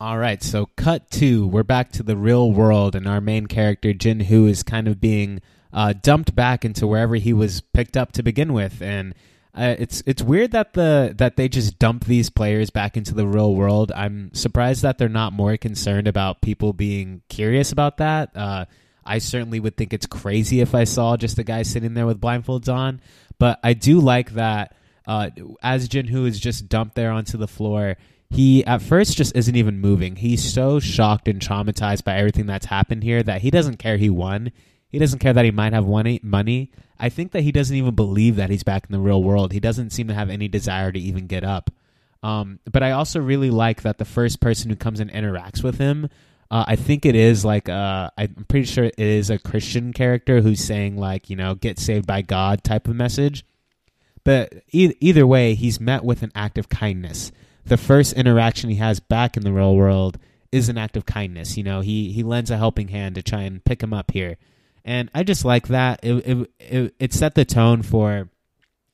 All right, so cut two. We're back to the real world, and our main character Jinhoo is kind of being uh, dumped back into wherever he was picked up to begin with, and uh, it's it's weird that the that they just dump these players back into the real world. I'm surprised that they're not more concerned about people being curious about that. Uh, I certainly would think it's crazy if I saw just a guy sitting there with blindfolds on, but I do like that. Uh, as Jinhoo is just dumped there onto the floor, he at first just isn't even moving. He's so shocked and traumatized by everything that's happened here that he doesn't care he won. He doesn't care that he might have won money. I think that he doesn't even believe that he's back in the real world. He doesn't seem to have any desire to even get up. Um, but I also really like that the first person who comes and interacts with him, uh, I think it is like uh, I'm pretty sure it is a Christian character who's saying like you know get saved by God type of message. But e- either way, he's met with an act of kindness. The first interaction he has back in the real world is an act of kindness. You know, he he lends a helping hand to try and pick him up here, and I just like that. It it it, it set the tone for.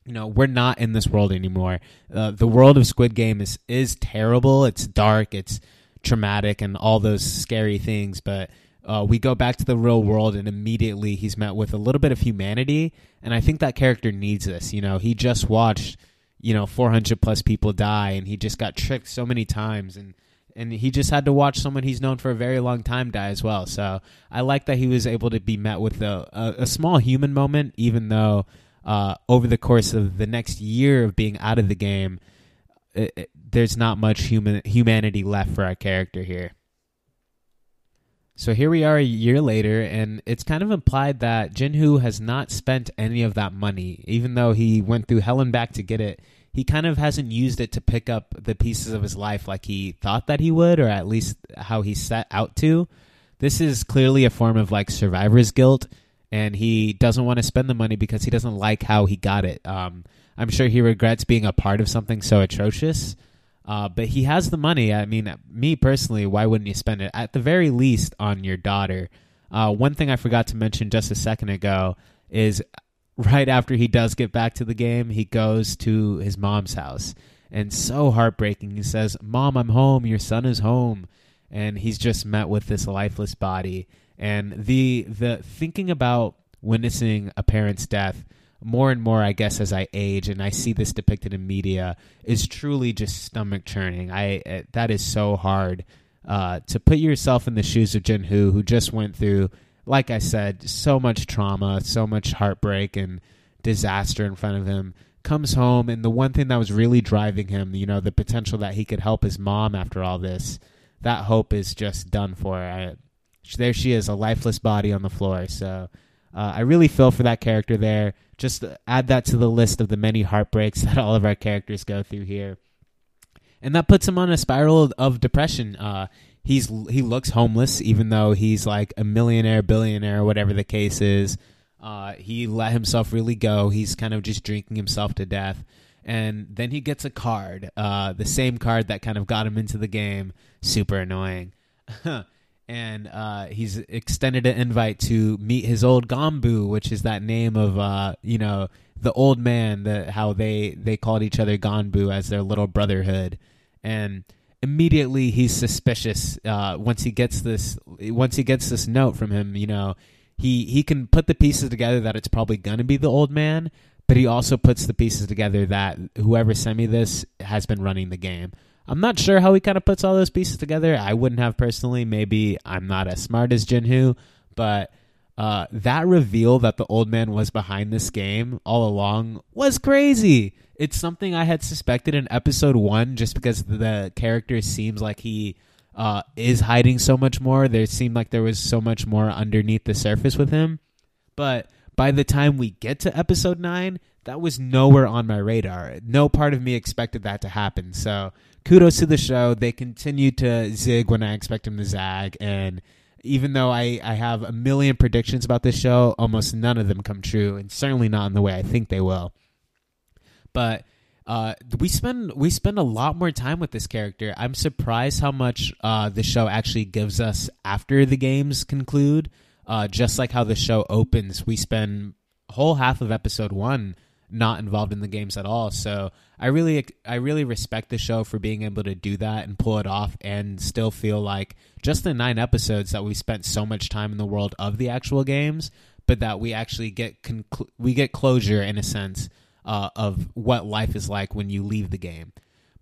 You know, we're not in this world anymore. Uh, the world of Squid Game is is terrible. It's dark. It's traumatic and all those scary things. But uh, we go back to the real world, and immediately he's met with a little bit of humanity. And I think that character needs this. You know, he just watched, you know, 400 plus people die, and he just got tricked so many times, and and he just had to watch someone he's known for a very long time die as well. So I like that he was able to be met with a, a, a small human moment, even though uh, over the course of the next year of being out of the game, it, it, there's not much human humanity left for our character here. So here we are a year later, and it's kind of implied that Jinhu has not spent any of that money, even though he went through hell and back to get it. He kind of hasn't used it to pick up the pieces of his life like he thought that he would, or at least how he set out to. This is clearly a form of like survivor's guilt, and he doesn't want to spend the money because he doesn't like how he got it. Um, I'm sure he regrets being a part of something so atrocious. Uh, but he has the money. I mean, me personally, why wouldn't you spend it at the very least on your daughter? Uh, one thing I forgot to mention just a second ago is right after he does get back to the game, he goes to his mom's house. And so heartbreaking. He says, Mom, I'm home. Your son is home. And he's just met with this lifeless body. And the the thinking about witnessing a parent's death more and more, I guess, as I age and I see this depicted in media, is truly just stomach churning. I uh, that is so hard uh, to put yourself in the shoes of Jinhu, who just went through, like I said, so much trauma, so much heartbreak and disaster in front of him. Comes home, and the one thing that was really driving him, you know, the potential that he could help his mom after all this, that hope is just done for. I, there she is, a lifeless body on the floor. So uh, I really feel for that character there. Just add that to the list of the many heartbreaks *laughs* that all of our characters go through here, and that puts him on a spiral of depression. Uh, he's he looks homeless, even though he's like a millionaire, billionaire, whatever the case is. Uh, he let himself really go. He's kind of just drinking himself to death. And then he gets a card, uh, the same card that kind of got him into the game. Super annoying. *laughs* and uh, he's extended an invite to meet his old Gganbu, which is that name of uh, you know the old man how they they called each other Gganbu as their little brotherhood, and immediately he's suspicious uh, once he gets this once he gets this note from him. You know, he he can put the pieces together that it's probably gonna be the old man, but he also puts the pieces together that whoever sent me this has been running the game. I'm not sure how he kind of puts all those pieces together. I wouldn't have personally. Maybe I'm not as smart as Jinhu, but uh, that reveal that the old man was behind this game all along was crazy. It's something I had suspected in episode one, just because the character seems like he uh, is hiding so much more. There seemed like there was so much more underneath the surface with him, but by the time we get to episode nine, that was nowhere on my radar. No part of me expected that to happen. So kudos to the show. They continue to zig when I expect them to zag. And even though I, I have a million predictions about this show, almost none of them come true, and certainly not in the way I think they will. But uh, we spend we spend a lot more time with this character. I'm surprised how much uh, the show actually gives us after the games conclude. Uh, just like how the show opens, we spend whole half of episode one not involved in the games at all. So I really I really respect the show for being able to do that and pull it off and still feel like just the 9 episodes that we spent so much time in the world of the actual games, but that we actually get conclu- we get closure in a sense uh, of what life is like when you leave the game.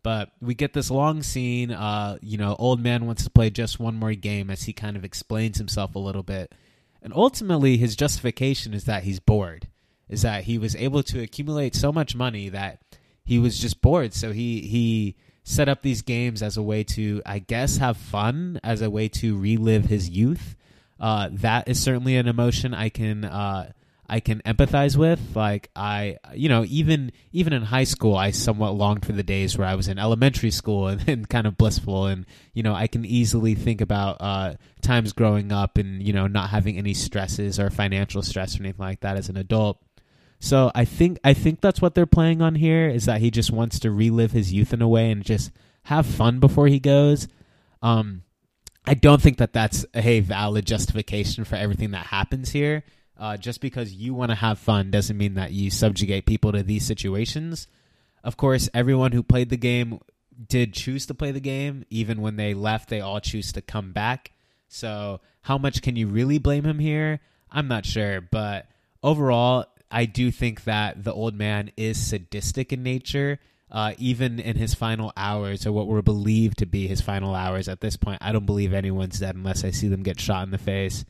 But we get this long scene. Uh, you know, old man wants to play just one more game as he kind of explains himself a little bit, and ultimately his justification is that he's bored is that he was able to accumulate so much money that he was just bored. So he he set up these games as a way to, I guess, have fun, as a way to relive his youth. Uh, that is certainly an emotion I can uh, I can empathize with. Like I, you know, even even in high school, I somewhat longed for the days where I was in elementary school *laughs* and, and kind of blissful. And you know, I can easily think about uh, times growing up and you know not having any stresses or financial stress or anything like that as an adult. So I think I think that's what they're playing on here is that he just wants to relive his youth in a way and just have fun before he goes. Um, I don't think that that's a valid justification for everything that happens here. Uh, just because you want to have fun doesn't mean that you subjugate people to these situations. Of course, everyone who played the game did choose to play the game. Even when they left, they all choose to come back. So, how much can you really blame him here? I'm not sure. But overall, I do think that the old man is sadistic in nature. Uh, even in his final hours, or what were believed to be his final hours at this point, I don't believe anyone's dead unless I see them get shot in the face.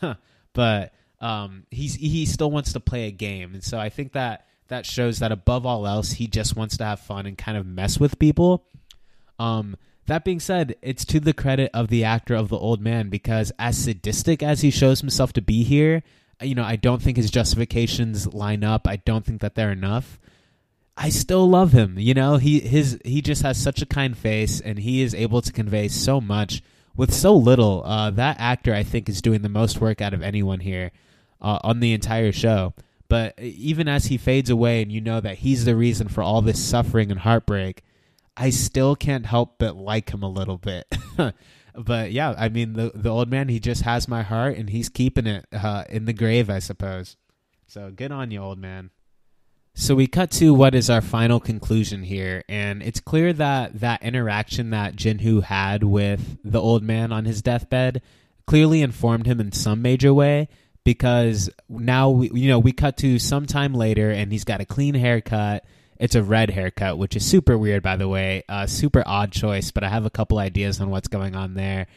*laughs* but um, he's he still wants to play a game, and so I think that that shows that above all else, he just wants to have fun and kind of mess with people. Um, that being said, it's to the credit of the actor of the old man because as sadistic as he shows himself to be here, you know, I don't think his justifications line up. I don't think that they're enough. I still love him. You know, he his he just has such a kind face, and he is able to convey so much with so little. Uh, that actor, I think, is doing the most work out of anyone here uh, on the entire show. But even as he fades away, and you know that he's the reason for all this suffering and heartbreak, I still can't help but like him a little bit. *laughs* but yeah, I mean, the the old man, he just has my heart, and he's keeping it uh, in the grave, I suppose. So good on you, old man. So we cut to what is our final conclusion here, and it's clear that that interaction that Jinhu had with the old man on his deathbed clearly informed him in some major way because now we, you know we cut to some time later and he's got a clean haircut. It's a red haircut, which is super weird, by the way. Uh, super odd choice, but I have a couple ideas on what's going on there.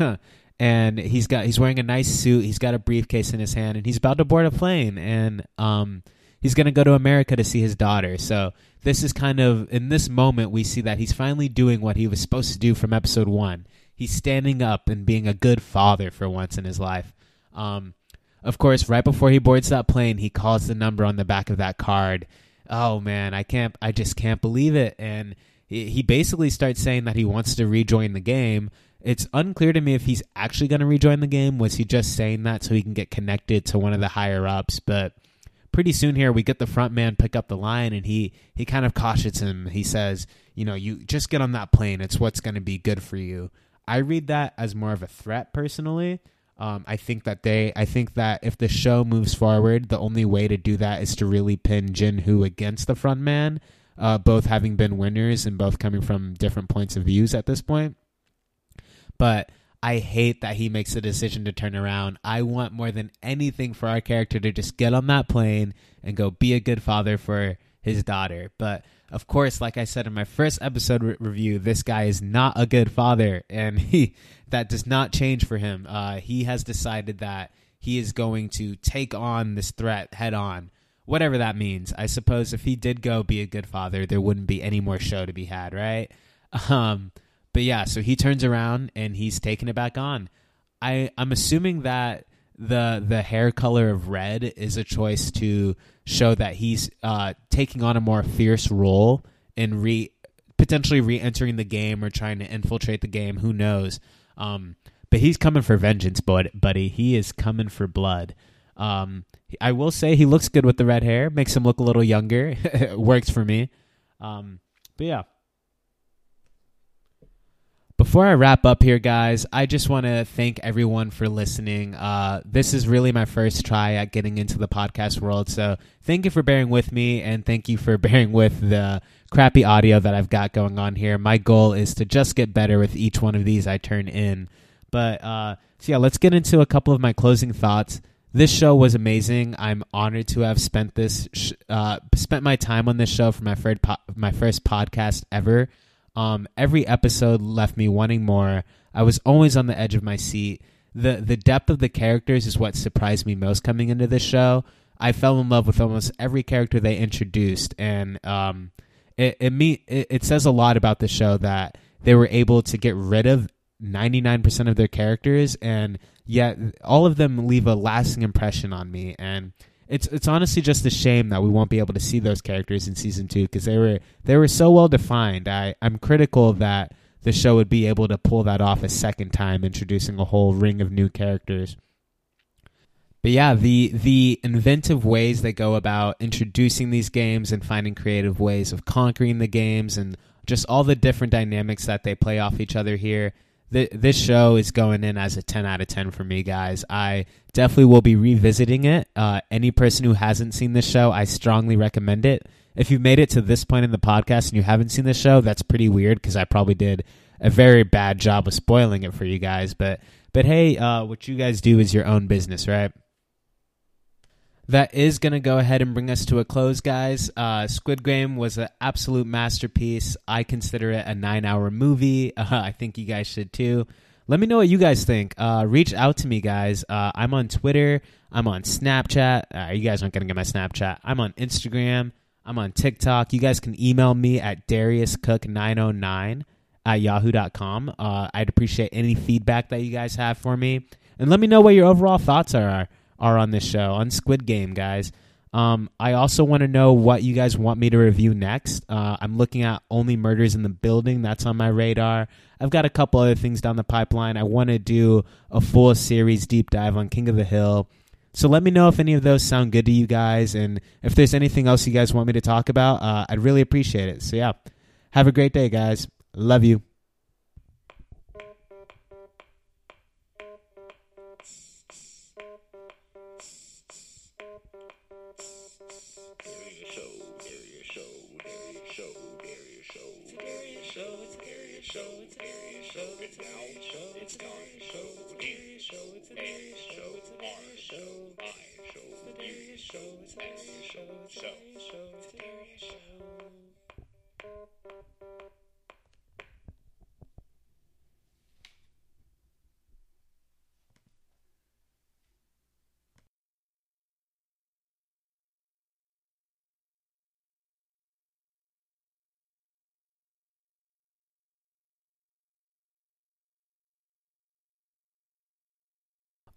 *laughs* and he's got he's wearing a nice suit. He's got a briefcase in his hand, and he's about to board a plane. And um, he's going to go to America to see his daughter. So this is kind of in this moment we see that he's finally doing what he was supposed to do from episode one. He's standing up and being a good father for once in his life. Um, of course, right before he boards that plane, he calls the number on the back of that card. Oh man, I can't, I just can't believe it. And he, basically starts saying that he wants to rejoin the game. It's unclear to me if he's actually going to rejoin the game. Was he just saying that so he can get connected to one of the higher ups? But pretty soon here we get the front man pick up the line and he he kind of cautions him he says you know you just get on that plane it's what's going to be good for you i read that as more of a threat personally um, i think that they i think that if the show moves forward the only way to do that is to really pin jinhu against the front man uh, both having been winners and both coming from different points of views at this point but I hate that he makes the decision to turn around. I want more than anything for our character to just get on that plane and go be a good father for his daughter. But of course, like I said in my first episode re- review, this guy is not a good father, and he *laughs* that does not change for him. Uh, he has decided that he is going to take on this threat head on, whatever that means. I suppose if he did go be a good father, there wouldn't be any more show to be had, right? *laughs* Um, but yeah, so he turns around and he's taking it back on. I I'm assuming that the the hair color of red is a choice to show that he's uh, taking on a more fierce role and re potentially re-entering the game or trying to infiltrate the game. Who knows? Um, but he's coming for vengeance, bud, buddy. He is coming for blood. Um, I will say he looks good with the red hair. Makes him look a little younger. *laughs* Works for me. Um, but yeah, before I wrap up here, guys, I just want to thank everyone for listening. Uh, this is really my first try at getting into the podcast world. So thank you for bearing with me and thank you for *laughs* bearing with the crappy audio that I've got going on here. My goal is to just get better with each one of these I turn in. But uh, so, yeah, let's get into a couple of my closing thoughts. This show was amazing. I'm honored to have spent this sh- uh, spent my time on this show for my first po- my first podcast ever. Um, every episode left me wanting more. I was always on the edge of my seat. the The depth of the characters is what surprised me most coming into this show. I fell in love with almost every character they introduced, and um, it it, me, it it says a lot about the show that they were able to get rid of ninety nine percent of their characters, and yet all of them leave a lasting impression on me. And it's it's honestly just a shame that we won't be able to see those characters in season two because they were they were so well defined. I I'm critical that the show would be able to pull that off a second time, introducing a whole ring of new characters. But yeah, the the inventive ways they go about introducing these games and finding creative ways of conquering the games and just all the different dynamics that they play off each other here. Th- this show is going in as a 10 out of 10 for me, guys. I definitely will be revisiting it. Uh, any person who hasn't seen this show, I strongly recommend it. If you've made it to this point in the podcast and you haven't seen this show, that's pretty weird because I probably did a very bad job of spoiling it for you guys. But but hey, uh, what you guys do is your own business, right? That is going to go ahead and bring us to a close, guys. Uh, Squid Game was an absolute masterpiece. I consider it a nine hour movie. *laughs* Uh, I think you guys should too. Let me know what you guys think. Uh, reach out to me, guys. Uh, I'm on Twitter. I'm on Snapchat. Uh, you guys aren't going to get my Snapchat. I'm on Instagram. I'm on TikTok. You guys can email me at DariusCook909 at yahoo.com. Uh, I'd appreciate any feedback that you guys have for me. And let me know what your overall thoughts are are on this show on Squid Game, guys. Um, I also want to know what you guys want me to review next. Uh, I'm looking at Only Murders in the Building. That's on my radar. I've got a couple other things down the pipeline. I want to do a full series deep dive on King of the Hill. So let me know if any of those sound good to you guys, and if there's anything else you guys want me to talk about. Uh, I'd really appreciate it. So yeah, have a great day, guys. Love you.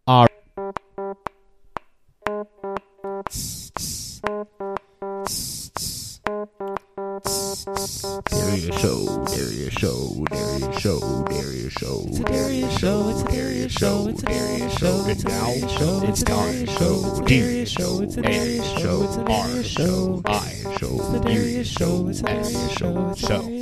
All Darius Show, Darius Show, Darius Show, Darius Show, Darius Show, it's Darius Show, it's Darius Show, it's now show, it's Darius Show, Darius Show, it's Darius Show, it's Darius Show, I Show, Darius Show, it's Darius Show, Show. It's a Darius show.